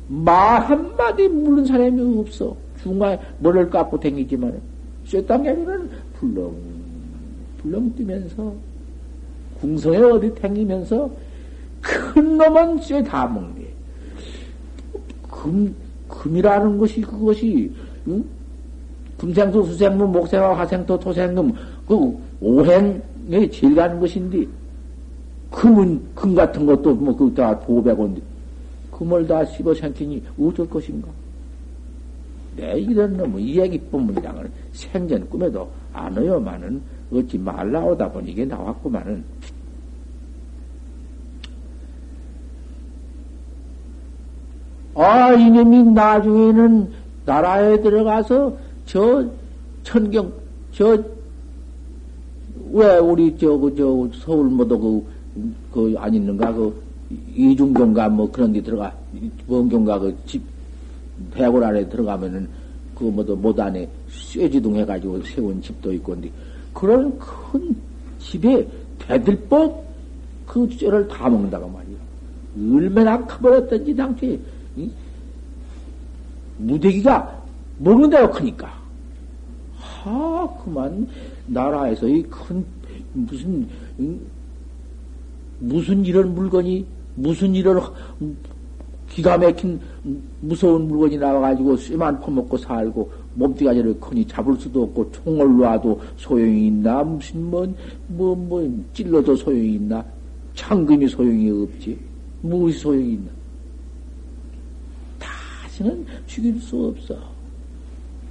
말 한마디 물른 사람이 없어. 중간에 머리를 깎고 댕기지만 쇠땅개비는 불렁 불렁 뛰면서 궁성에 어디 댕기면서 큰 놈은 쇠다 먹네. 금, 금이라는 것이 그것이 응? 금생수, 수생금, 목생화, 화생토, 토생금, 그 오행에 제일 가는 것인데, 금은, 금 같은 것도 뭐, 그다 도백원데, 금을 다 씹어 생기니 어쩔 것인가? 내 이런 놈의 이야기뿐문이랑은 생전 꿈에도 안 어요만은 어찌 말 나오다 보니 이게 나왔구만은. 아, 이놈이 나중에는 나라에 들어가서 저 천경, 저, 왜 우리 저, 그, 저, 서울 뭐도 그, 그, 안 있는가, 그, 이중경가 뭐 그런 데 들어가, 원경가 그 집, 대골 안에 들어가면은 그 뭐도 못 안에 쇠지둥 해가지고 세운 집도 있고, 근데 그런 큰 집에 대들법 그 쇠를 다 먹는다고 말이야. 얼마나 커버렸던지 당초에, 이? 무대기가 먹는다고 크니까. 하, 그만, 나라에서 이 큰, 무슨, 무슨 이런 물건이, 무슨 이런 기가 막힌 무서운 물건이 나와가지고 쇠만 퍼먹고 살고 저를 크니 잡을 수도 없고 총을 놔도 소용이 있나? 무슨 뭐 뭐 뭐 뭐 찔러도 소용이 있나? 창금이 소용이 없지. 무엇이 소용이 있나? 다시는 죽일 수 없어.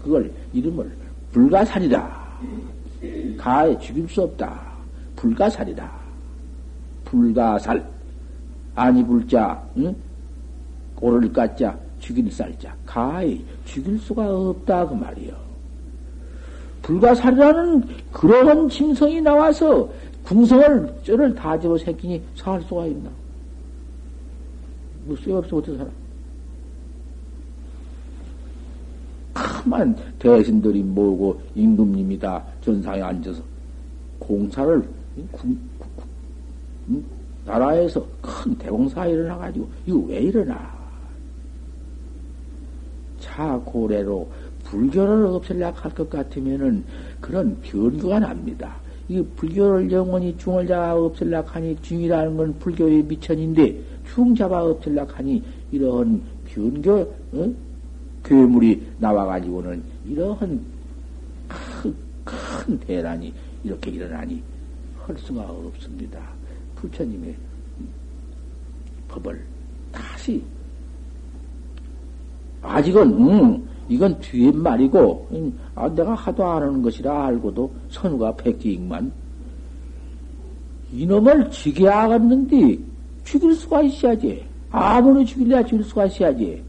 그걸 이름을 불가살이다 가에 죽일 수 없다. 불가살이다 불가살. 아니 불자 응? 오를 까자 죽일 쌀자 가히 죽일 수가 없다 그 말이요. 불가살이라는 그러한 짐성이 나와서 궁성을 쩔을 다 집어 새끼니 살 수가 있나? 뭐 쇠없어 어떻게 살아? 가만 대신들이 모으고 임금님이 다 전상에 앉아서 공사를 구, 구, 구, 나라에서 큰 대공사가 일어나가지고, 이거 왜 일어나? 차고래로 불교를 없애려고 할것 같으면은 그런 변교가 납니다. 이 불교를 영원히 중을 잡아 없애려고 하니 중이라는 건 불교의 미천인데 중 잡아 없애려고 하니 이러한 변교, 어? 괴물이 나와가지고는 이러한 큰, 큰 대란이 이렇게 일어나니 할 수가 없습니다. 부처님의 법을 다시 아직은 음, 이건 뒤에 말이고 음, 아, 내가 하도 안 하는 것이라 알고도 선우가 백기익만 이놈을 죽여 야 겠는데 죽일 수가 있어야지 아무리 죽일래야 죽일 수가 있어야지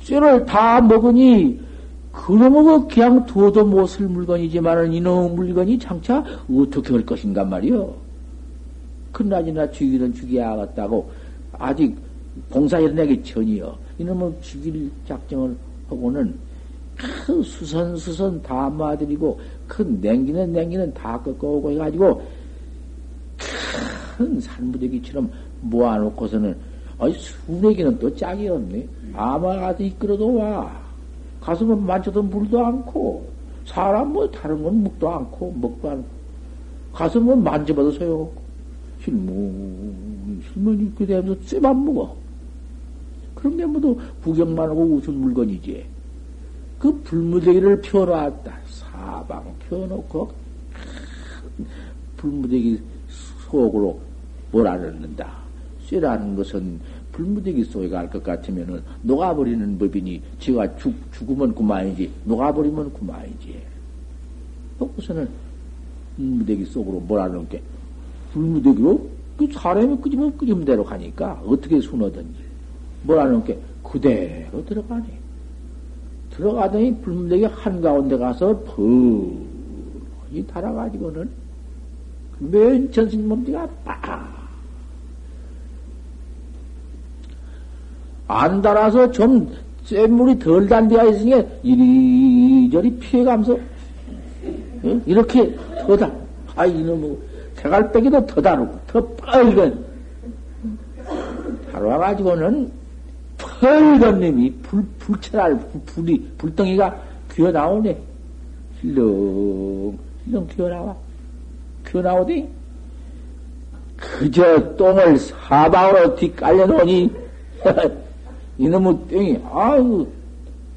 쇠를 다 먹으니 그놈의 그냥 둬도 못쓸 물건이지만은 이놈의 물건이 장차 어떻게 할 것인가 말이요. 그나저나 죽이는 죽여야 겠다고 아직 봉사 일어나기 전이요. 이놈을 죽일 작정을 하고는 큰 수선수선 다 모아드리고 큰 냉기는 냉기는 다 꺾어오고 해가지고 큰 산부대기처럼 모아놓고서는 아니 수내기는 또 짝이 없네. 아마 가서 이끌어도 와. 가서뭐 만져도 물도 않고 사람 뭐 다른 건 묵도 않고 먹도 않고 뭐 만져봐도 소용없고 실무 실무니 그대면서 쇠만 먹어. 그런 게 모두 구경만 하고 웃은 물건이지. 그 불무대기를 펴놨다. 사방 펴놓고 불무대기 속으로 몰아넣는다. 쇠라는 것은 불무대기 속에 갈것 같으면은 녹아버리는 법이니 지가 죽, 죽으면 그만이지 녹아버리면 그만이지. 그것은 불무대기 속으로 몰아넣게 불무대기로 그 사람이 끄집으면 끄집은 대로 가니까 어떻게 순하든지 뭐라는 게 그대로 들어가네. 들어가더니 불문대기 한가운데 가서 펑이 달아가지고는 맨 전신 몸띠가 빡! 안 달아서 좀 쇳물이 덜 단데가 있으니 이리저리 피해가면서 어? 이렇게 더 달, 아 이놈의 대갈빼기도 더 다르고 더 빨간 달아가지고는 펄건 놈이 불, 불철할 불이, 불덩이가 귀어 나오네. 힐렁, 힐렁 귀어 나와. 귀어 나오더니, 그저 똥을 사방으로 뒤깔려 놓으니, 이놈의 똥이, 아유,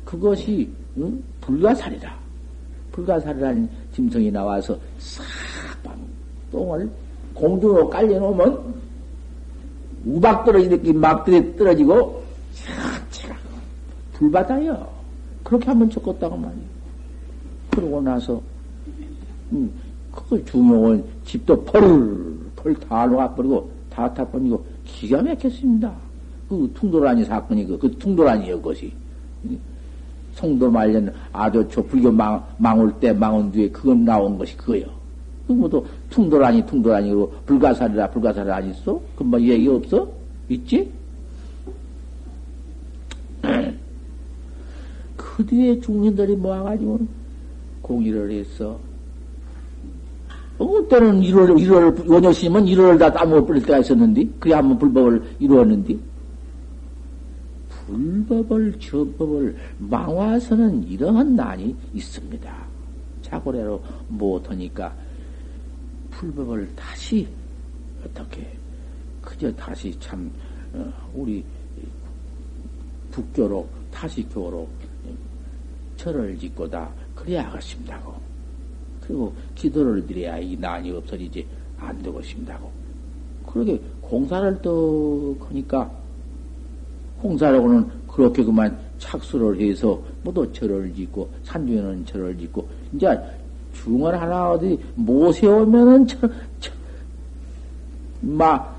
그것이, 응? 불가살이다. 불가살이라는 짐승이 나와서 사방 똥을 공중으로 깔려 놓으면, 우박 떨어지듯이 막 떨어지고, 불바다요. 그렇게 한번 적었다고 말이에요. 그러고 나서, 음, 그걸 중용은 집도 펄, 펄다 녹아버리고, 다 타버리고, 기가 막혔습니다. 그 퉁도라니 사건이 그, 그 퉁도라니요, 그것이. 송도 말년 아도초 불교 망, 망올 때 망온 뒤에 그건 나온 것이 그거요. 그 뭐도 퉁도라니 퉁도라니고 불가사리라 불가사리라 안 있어? 그뭐 얘기 없어? 있지? 그 뒤에 중년들이 모아가지고 공의를 했어. 어, 때는 1월, 1월, 원효심은 1월을 다 따먹어 버릴 때가 있었는데, 그래 한번 불법을 이루었는데, 불법을, 저법을 망와서는 이러한 난이 있습니다. 자고래로 못하니까, 불법을 다시, 어떻게, 그저 다시 참, 어, 우리 북교로, 다시 교로 절을 짓고다 그래야 하겠습니다고. 그리고 기도를 드려야 이 난이 없어지지 안 되고 싶다고. 그렇게 공사를 또 하니까 공사라고는 그렇게 그만 착수를 해서 모두 절을 짓고 산중에는 절을 짓고 이제 중을 하나 어디 못 세우면은 천, 천, 마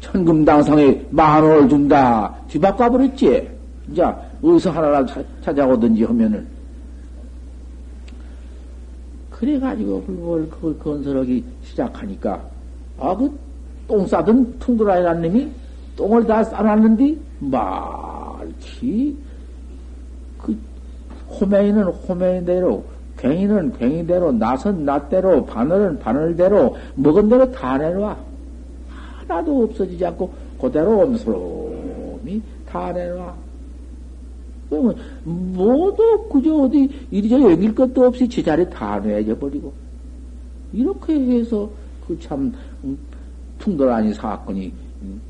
천금당상에 만 원을 준다 뒤바꿔 버렸지. 이제 어디서 하나라도 찾아오든지 하면은 그래가지고 그걸, 그걸 건설하기 시작하니까, 아, 그, 똥 싸던 퉁도라이라는 놈이 똥을 다 싸놨는데, 말키, 그, 호메인은 호메인대로 괭이는 괭이대로, 낫은 낫대로, 바늘은 바늘대로, 먹은 대로 다 내놔. 하나도 없어지지 않고, 그대로 엄스러움이 다 내놔. 그러면, 모두 그저 어디 이리저리 여길 것도 없이 제자리 다 내줘 버리고. 이렇게 해서, 그 참, 음, 퉁돌아니 사건이, 음,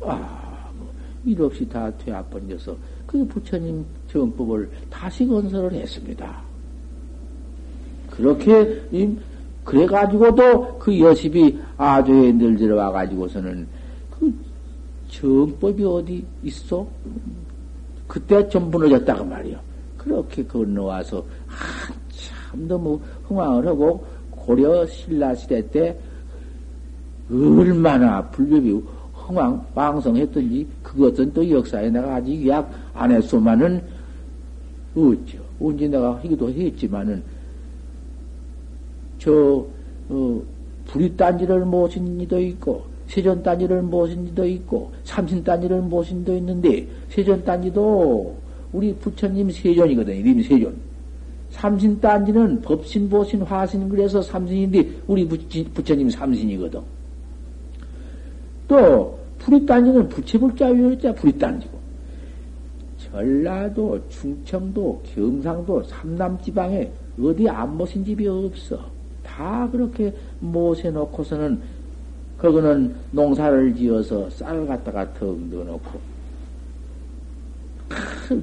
아, 뭐, 일 없이 다 되어버려서, 그 부처님 정법을 다시 건설을 했습니다. 그렇게, 그래가지고도 그 여십이 아주에 늘 들어 와가지고서는 그 정법이 어디 있어? 그때 좀 무너졌다고 말이요. 그렇게 건너와서 한참 너무 흥황을 하고 고려 신라 시대 때 얼마나 불법이 흥왕 왕성했던지 그것은 또 역사에 내가 아직 약 안 했소만은 어쩌 언제 내가 하기도 했지만은 저 어, 불이단지를 모신 이도 있고 세전단지를 모신 이도 있고 삼신단지를 모신 이도 있는데 세전단지도 우리 부처님 세존이거든요. 이름 세존. 삼신 단지는 법신, 보신, 화신 그래서 삼신인데 우리 부처님 삼신이거든. 또 불이 단지는 부채불자 위자 불이 단지고 전라도, 충청도, 경상도, 삼남지방에 어디 안 모신 집이 없어. 다 그렇게 모셔놓고서는 그거는 농사를 지어서 쌀 갖다가 턱 넣어놓고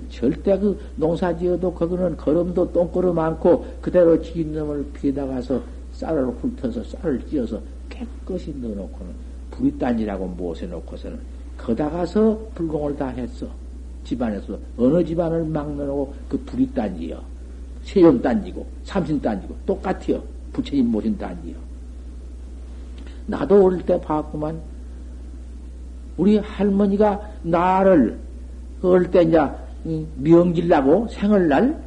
절대 그 농사 지어도 그거는 걸음도 똥걸음 많고 그대로 지인 놈을 피에다 가서 쌀을 훑어서 쌀을 찧어서 깨끗이 넣어놓고는 불이단지라고 모셔놓고서는 거다 가서 불공을 다 했어. 집안에서 어느 집안을 막 넣어놓고 그 불이단지요. 세존단지고 삼신단지고 똑같아요. 부처님 모신 단지요. 나도 어릴 때 봤구만. 우리 할머니가 나를 어릴 때 이제 미역질라고 생얼날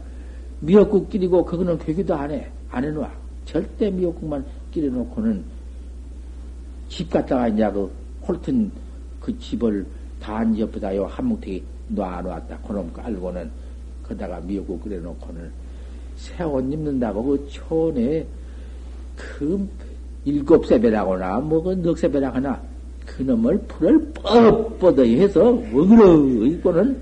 미역국 끼리고 그거는 괴기도 안 해. 안 해놔. 절대 미역국만 끼려놓고는 집 갔다가 이제 그 홀튼 그 집을 단 옆에다 요 한뭉태기 놔놨다. 그놈 깔고는 거다가 미역국 끓여놓고는 새 옷 입는다고 그 초원에 그 일곱 세배라거나 뭐그 넉세배라거나 그놈을 풀을 뻣뻣하게 해서 어그러 입고는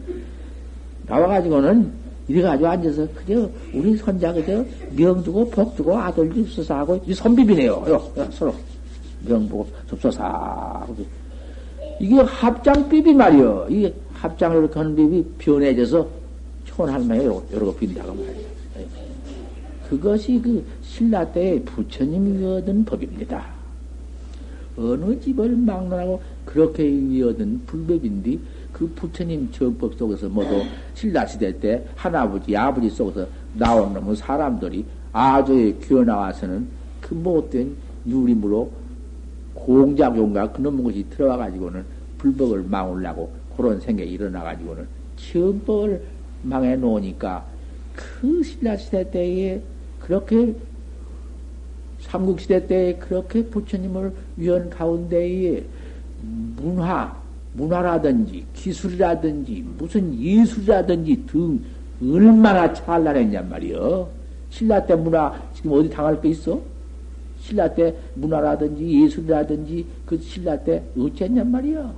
나와가지고는 이래가지고 앉아서 그저 우리 손자 그저 명 주고 복 주고 아들 주소서 하고 이 손비비네요. 요, 요, 서로. 명 보고 접소사. 이게 합장 비비 말이요. 이게 합장으로 이렇게 하는 비비 변해져서 촌할머니 여러 거 빈다고 말이요. 그것이 그 신라 때의 부처님이 얻은 법입니다. 어느 집을 막론하고 그렇게 얻은 불법인데 그 부처님 정법 속에서 모두 신라 시대 때 할아버지, 아버지 속에서 나온 놈은 사람들이 아주 기어 나와서는 그 못된 유림으로 공작용과 그놈의 것이 들어와 가지고는 불법을 망으려고 그런 생각이 일어나 가지고는 처음법을 망해 놓으니까 그 신라 시대 때에 그렇게 삼국 시대 때에 그렇게 부처님을 위한 가운데에 문화 문화라든지 기술이라든지 무슨 예술이라든지 등 얼마나 찬란했냔 말이여. 신라 때 문화 지금 어디 당할 게 있어? 신라 때 문화라든지 예술이라든지 그 신라 때 어쨌냔 말이야.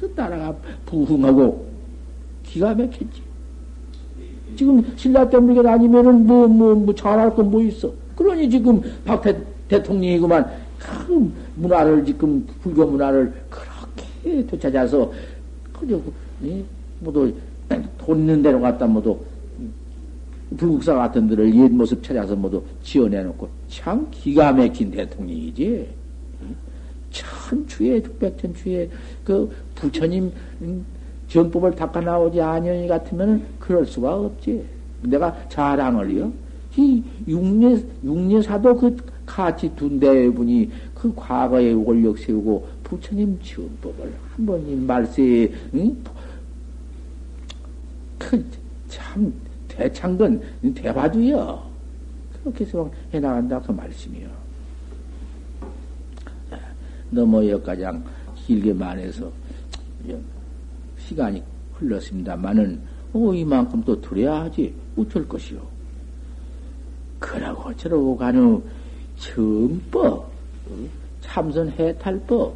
그 나라가 부흥하고 기가 막혔지. 지금 신라 때 우리가 다니면은 뭐, 뭐, 뭐 잘할 건 뭐 있어. 그러니 지금 박 대, 대통령이구만 큰 문화를 지금 불교 문화를 그렇게 되찾아서 그저 뭐도 돈 있는 데로 갔다 뭐도 불국사 같은 데를 옛 모습 찾아서 모두 지어내놓고 참 기가 막힌 대통령이지. 천추에, 백천추에 그 부처님 전법을 닦아 나오지 아니니 같으면 그럴 수가 없지. 내가 자랑을요. 이 육례, 육례사도 그 같이 둔 대분이 그 과거에 원력 세우고 부처님 전법을 한번 말세에, 응? 그 참 대창건 대화두요. 그렇게 해서 해나간다 그 말씀이요. 너무 여가장 길게 말해서 시간이 흘렀습니다만은 어, 이만큼 또 들어야 하지 어쩔 것이요. 그러고 저러고 가는 정법, 참선 해탈법,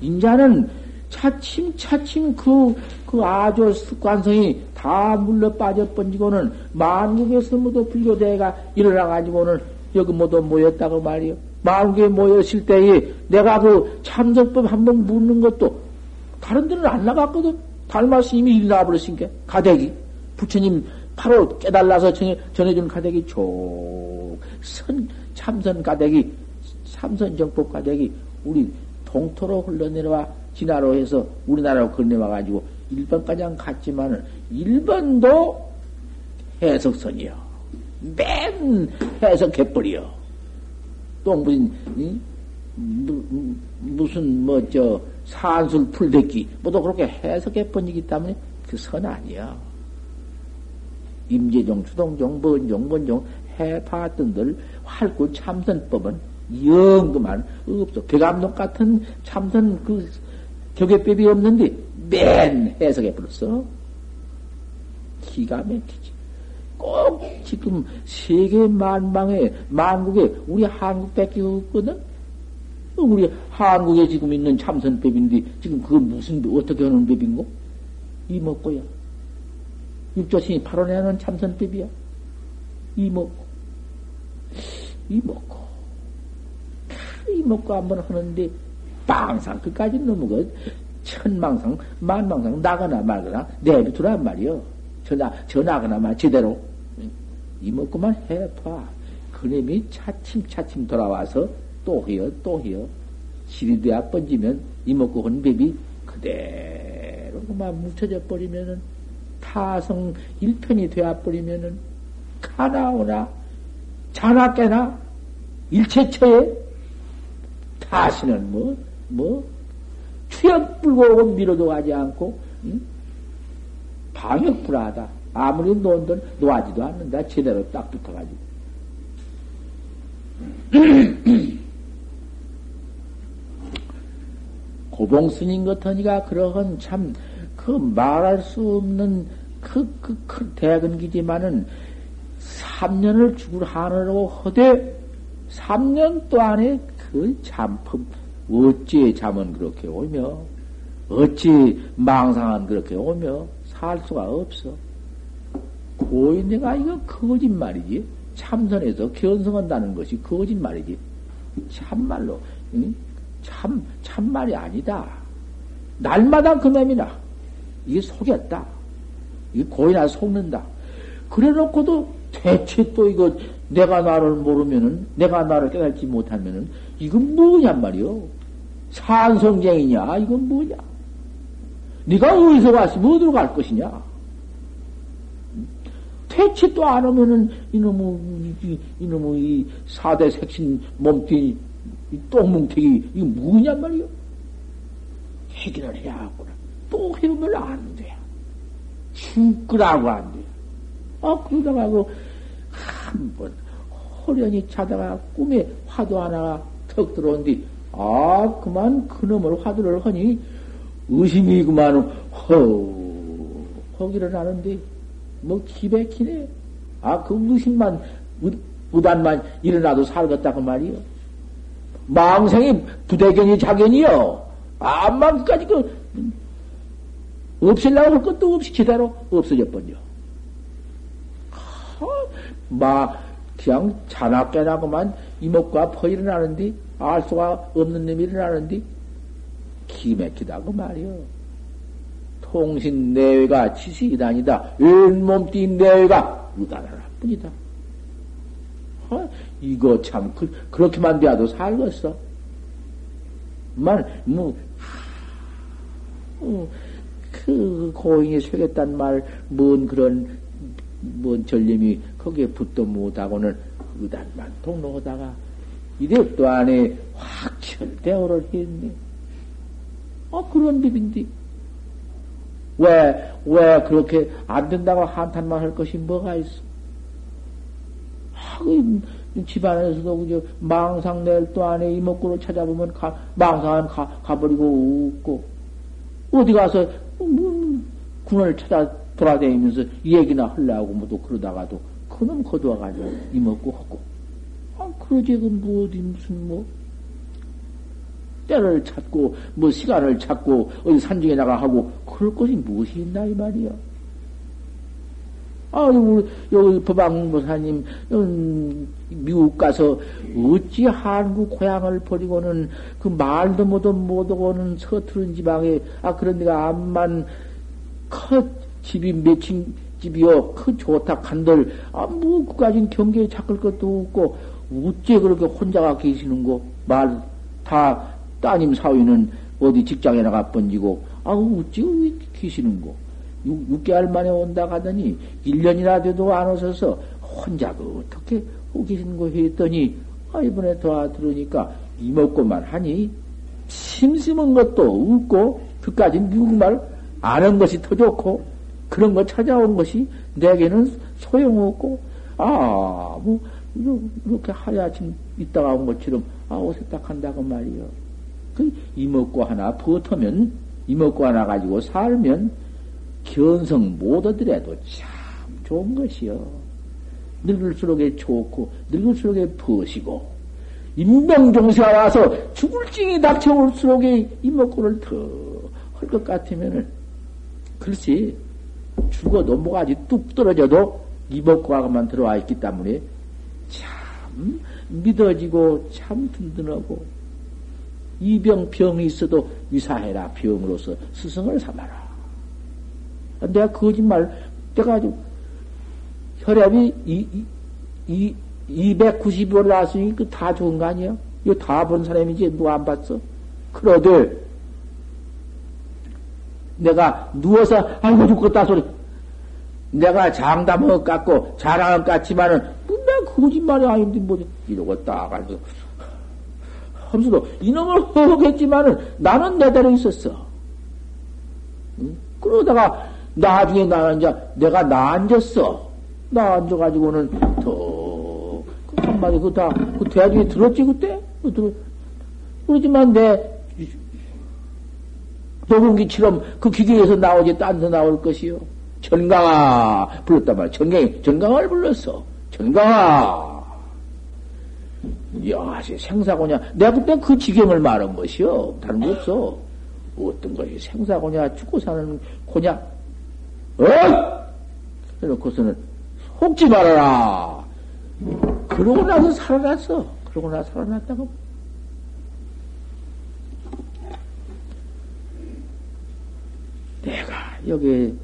인자는 차츰 차츰 그, 그 아주 습관성이 다 물러 빠져 번지고는 만국에서 모두 불교대가 일어나가지고는 여기 모두 모였다고 말이요. 만국에 모였을 때에 내가 그 참선법 한 번 묻는 것도 다른 데는 안 나갔거든. 달마스 이미 일 나와버렸으니까. 가대기. 부처님 바로 깨달아서 전해, 전해준 가대기 쭉, 선, 참선 가대기, 참선정법 가대기, 우리 동토로 흘러내려와 진화로 해서 우리나라로 건네와 가지고 일본까지 갔지만은 일본도 해석선이요. 맨 해석해버려. 또 무슨, 이? 무슨, 뭐, 저, 산술 풀대기, 뭐도 그렇게 해석해버리기 때문에 그 선 아니야. 임재종, 주동종, 번종, 번종 해봤던들 활구 참선법은 영 그만 없어. 개감독 같은 참선 그 격의법이 없는데 맨 해석해 버렸어. 기가 막히지. 꼭 지금 세계 만방에, 만국에 우리 한국밖에 없거든? 우리 한국에 지금 있는 참선법인데 지금 그거 무슨, 어떻게 하는 법인고? 이 먹고야. 육조신이 발언하는 참선법이야. 이 먹고. 이 먹고. 이 먹고 한번 하는데 빵상 끝까지 넘어가 천망상 만망상 나가나 말거나 내비두란 말이요. 전화 전화거나 말 제대로 이 먹고만 해봐. 그놈이 차츰차츰 돌아와서 또 해요 또 해요. 시리돼야 번지면 이 먹고 한 법이 그대로 그만 뭉쳐져 버리면은 타성 일편이 되어 버리면은 가나오나 자나 깨나 일체처에 다시는 뭐, 뭐, 추역 불고 밀어도 가지 않고, 응? 방역 불하다. 아무리 논들 놓아지도 않는다. 제대로 딱 붙어가지고. 고봉 스님 같으니까 그러한 참, 그 말할 수 없는 그, 그, 그 대근기지만은 3년을 죽을 하늘로 허되 3년 동안에 그 잠품, 어찌 잠은 그렇게 오며, 어찌 망상은 그렇게 오며, 살 수가 없어. 고인 내가 이거 거짓말이지. 참선해서 견성한다는 것이 거짓말이지. 참말로, 응? 참, 참말이 아니다. 날마다 그 맴이나. 이게 속였다. 이게 고인아 속는다. 그래 놓고도 대체 또 이거 내가 나를 모르면은, 내가 나를 깨닫지 못하면은, 이건 뭐냔 말이요? 산성쟁이냐? 이건 뭐냐? 네가 어디서 왔으면 어디로 갈 것이냐? 퇴치 또안 오면은 이놈의 이놈의 이 사대 색신 몸뚱이 똥뭉태기 이거 뭐냔 말이요? 해결을 해야 하구나. 또 해보면 안 돼. 죽으라고 안 돼. 아 그러다가 그 한 번 호련히 자다가 꿈에 화두 하나가 턱 들어온 뒤 아 그만 그놈을 화두를 하니 의심이 그만 허 허기를 하는데 뭐 기백히네 아 그 의심만 무단만 일어나도 살겠다 그 말이요 망생이 부대견이 자견이요 암망까지 그 없애려고 할 것도 없이 제대로 없어져 버려 마 그냥 자나 깨나고만 이목과 퍼 일어나는데 알 수가 없는 놈이 일어나는데 기맥히다고 말이요. 통신 내외가 지식이다니다. 왼몸띠 내외가 의단하나 뿐이다. 어? 이거 참 그, 렇게만 돼도 살겠어. 만 뭐, 어, 그 고인이 새겼단 말, 뭔 그런, 뭔 전념이 거기에 붙도 못하고는 의단만 통로하다가 이랩도 안에 확철대오를 했네. 어, 그런 법인데. 왜, 왜 그렇게 안 된다고 한탄만 할 것이 뭐가 있어? 아, 그 집안에서도 그저 망상 낼 또 안에 이목구를 찾아보면 가, 망상은 가, 가버리고 웃고, 어디 가서, 뭐, 군을 찾아 돌아다니면서 얘기나 하려고 뭐또 그러다가도 그놈 거두어가지고 이먹고 하고. 아, 그러지, 그, 뭐, 어디, 무슨, 뭐, 때를 찾고, 뭐, 시간을 찾고, 어디 산중에 나가 하고, 그럴 것이 무엇이 있나, 이 말이야. 아, 여기, 여기 법왕보사님, 음, 미국 가서 어찌 한국 고향을 버리고는 그 말도 못도 못하고는 서투른 지방에, 아, 그런 데가 암만 커 집이 몇층 집이요, 그 좋다 간들, 아, 뭐, 그까진 경계에 찾을 것도 없고, 어째 그렇게 혼자가 계시는 거, 말, 다, 따님 사위는 어디 직장에 나가 번지고, 아, 어째 계시는 거. 6, 개월 만에 온다 가더니 1년이나 돼도 안 오셔서 혼자 그 어떻게 오계신 거 했더니 아 이번에 더 들으니까 이먹고만 하니 심심한 것도 없고 그까지 미국말 아는 것이 더 좋고 그런 거 찾아온 것이 내게는 소용없고 아뭐 이렇게 하야침 있다가 온 것처럼 아 옷에 딱 한다고 말이요. 그 이먹고 하나 버터면 이먹고 하나 가지고 살면 견성 못 얻으래도 참 좋은 것이요. 늙을수록에 좋고, 늙을수록에 버시고, 인명종세가 와서 죽을 징이 닥쳐올수록에 이목구를 더 할 것 같으면은, 글쎄, 죽어도 뭐가지 뚝 떨어져도 이목구하고만 들어와 있기 때문에 참 믿어지고 참 든든하고, 이 병, 병이 있어도 위사해라 병으로서 스승을 삼아라. 내가 거짓말, 내가 지 혈압이 이, 이, 이 290이 나왔으니 그 다 좋은 거 아니야? 이거 다 본 사람이지 누가 안 봤어? 그러되 내가 누워서 아이고 죽겠다 소리 내가 장담을 깎고 자랑을 깠지만은 분명 거짓말이 아닌데 뭐 이러고 딱 앉아서 하면서도 이놈을 허허했지만은 나는 내 대로 있었어. 응? 그러다가 나중에 나는 이제 내가 나 앉았어. 나 앉아가지고는 더, 그 한마디, 그 다, 그 대중에 들었지, 그때? 그 들어. 그러지만 내, 녹음기처럼 그 기계에서 나오지 딴 데 나올 것이요. 전강아 불렀단 말이야. 전강이 전강을 불렀어. 전강아. 영하시 생사고냐. 내가 그때 그 지경을 말한 것이요. 다른 거 없어. 어떤 것이 생사고냐, 죽고 사는 고냐. 어? 해놓고서는 속지 말아라. 그러고 나서 살아났어. 그러고 나서 살아났다고. 내가 여기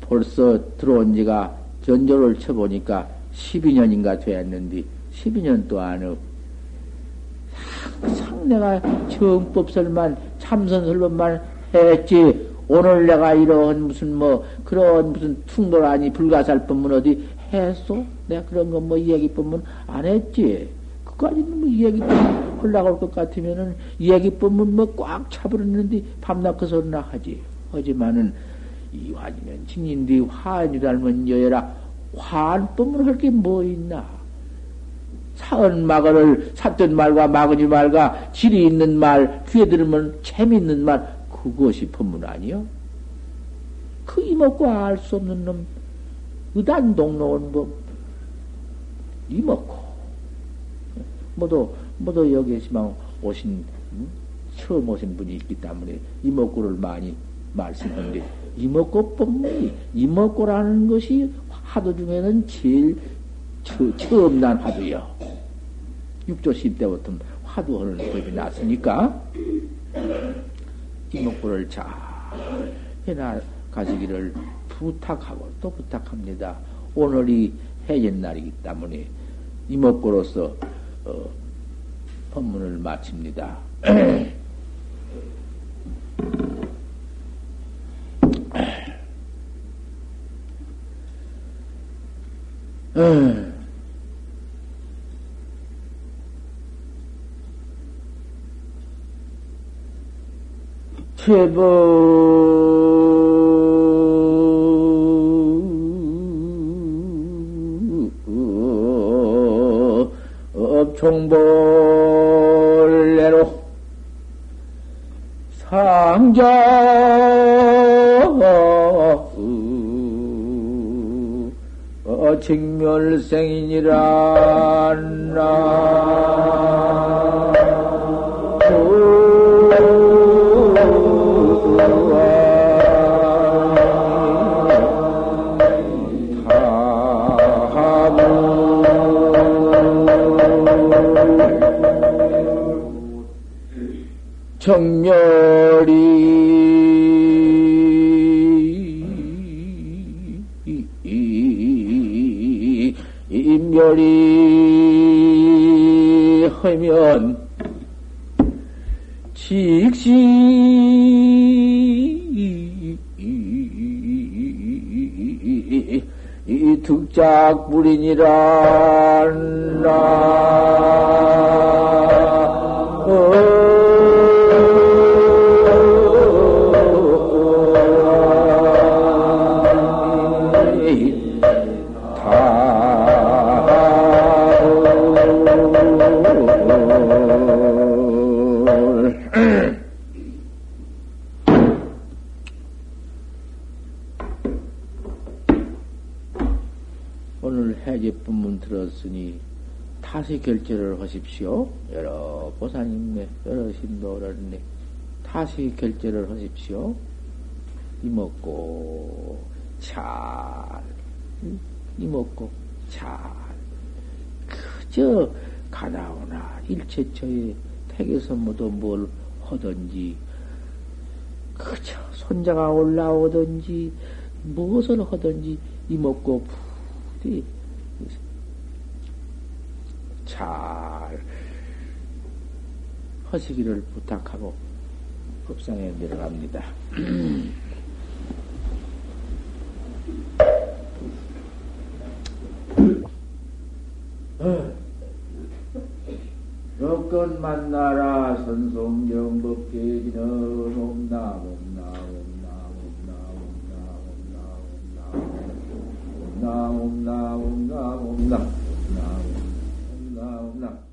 벌써 들어온 지가 전조를 쳐보니까 12년인가 되었는데 12년 동안은 항상 내가 정법설만 참선설법만 했지 오늘 내가 이런 무슨 뭐 그런 무슨 퉁돌아니 불가살법문 어디 했어? 내가 그런 거 뭐 이야기법문 안 했지. 그까지는 뭐 이야기법문 흘러갈 것 같으면은 이야기법문 뭐꽉 차버렸는데 밤낮 그 소리나 하지. 하지만은 이환이면 징인디 화환이 닮은 여여라 화환법문 할게 뭐 있나? 사은 마거를 샀던 말과 마거니 말과 질이 있는 말, 귀에 들으면 재미있는 말, 그것이 법문 아니요? 그 이먹고 알 수 없는 놈, 의단 동로원 법, 이먹고. 모두, 모두 여기에만 오신, 음? 처음 오신 분이 있기 때문에 이먹고를 많이 말씀하는데, 이먹고 법문이, 이먹고라는 것이 화두 중에는 제일 처, 처음 난 화두요. 육조시 때부터 화두하는 법이 났으니까, 이목구를 잘 해나 가시기를 부탁하고 또 부탁합니다. 오늘이 해전 날이기 때문에 이목구로서 어, 법문을 마칩니다. 제법 업총벌내로 상자 직멸생이니라 정멸이. 인멸이 하면 직시 이 득작 불이니라 결제를 하십시오. 여러 보사님네, 여러 신도라네 타시 결제를 하십시오. 이먹고 잘, 이먹고 잘. 그저 가나오나 일체처에 택에서 모두 뭘 하든지, 그저 손자가 올라오든지, 무엇을 하든지 이먹고 부디 잘 하시기를 부탁하고 법상에 내려갑니다. 여건 만나라 선송정법계지는 옴나 옴나 옴나 옴나 옴나 옴나 옴나 옴나 옴나 옴나 옴나 no, no.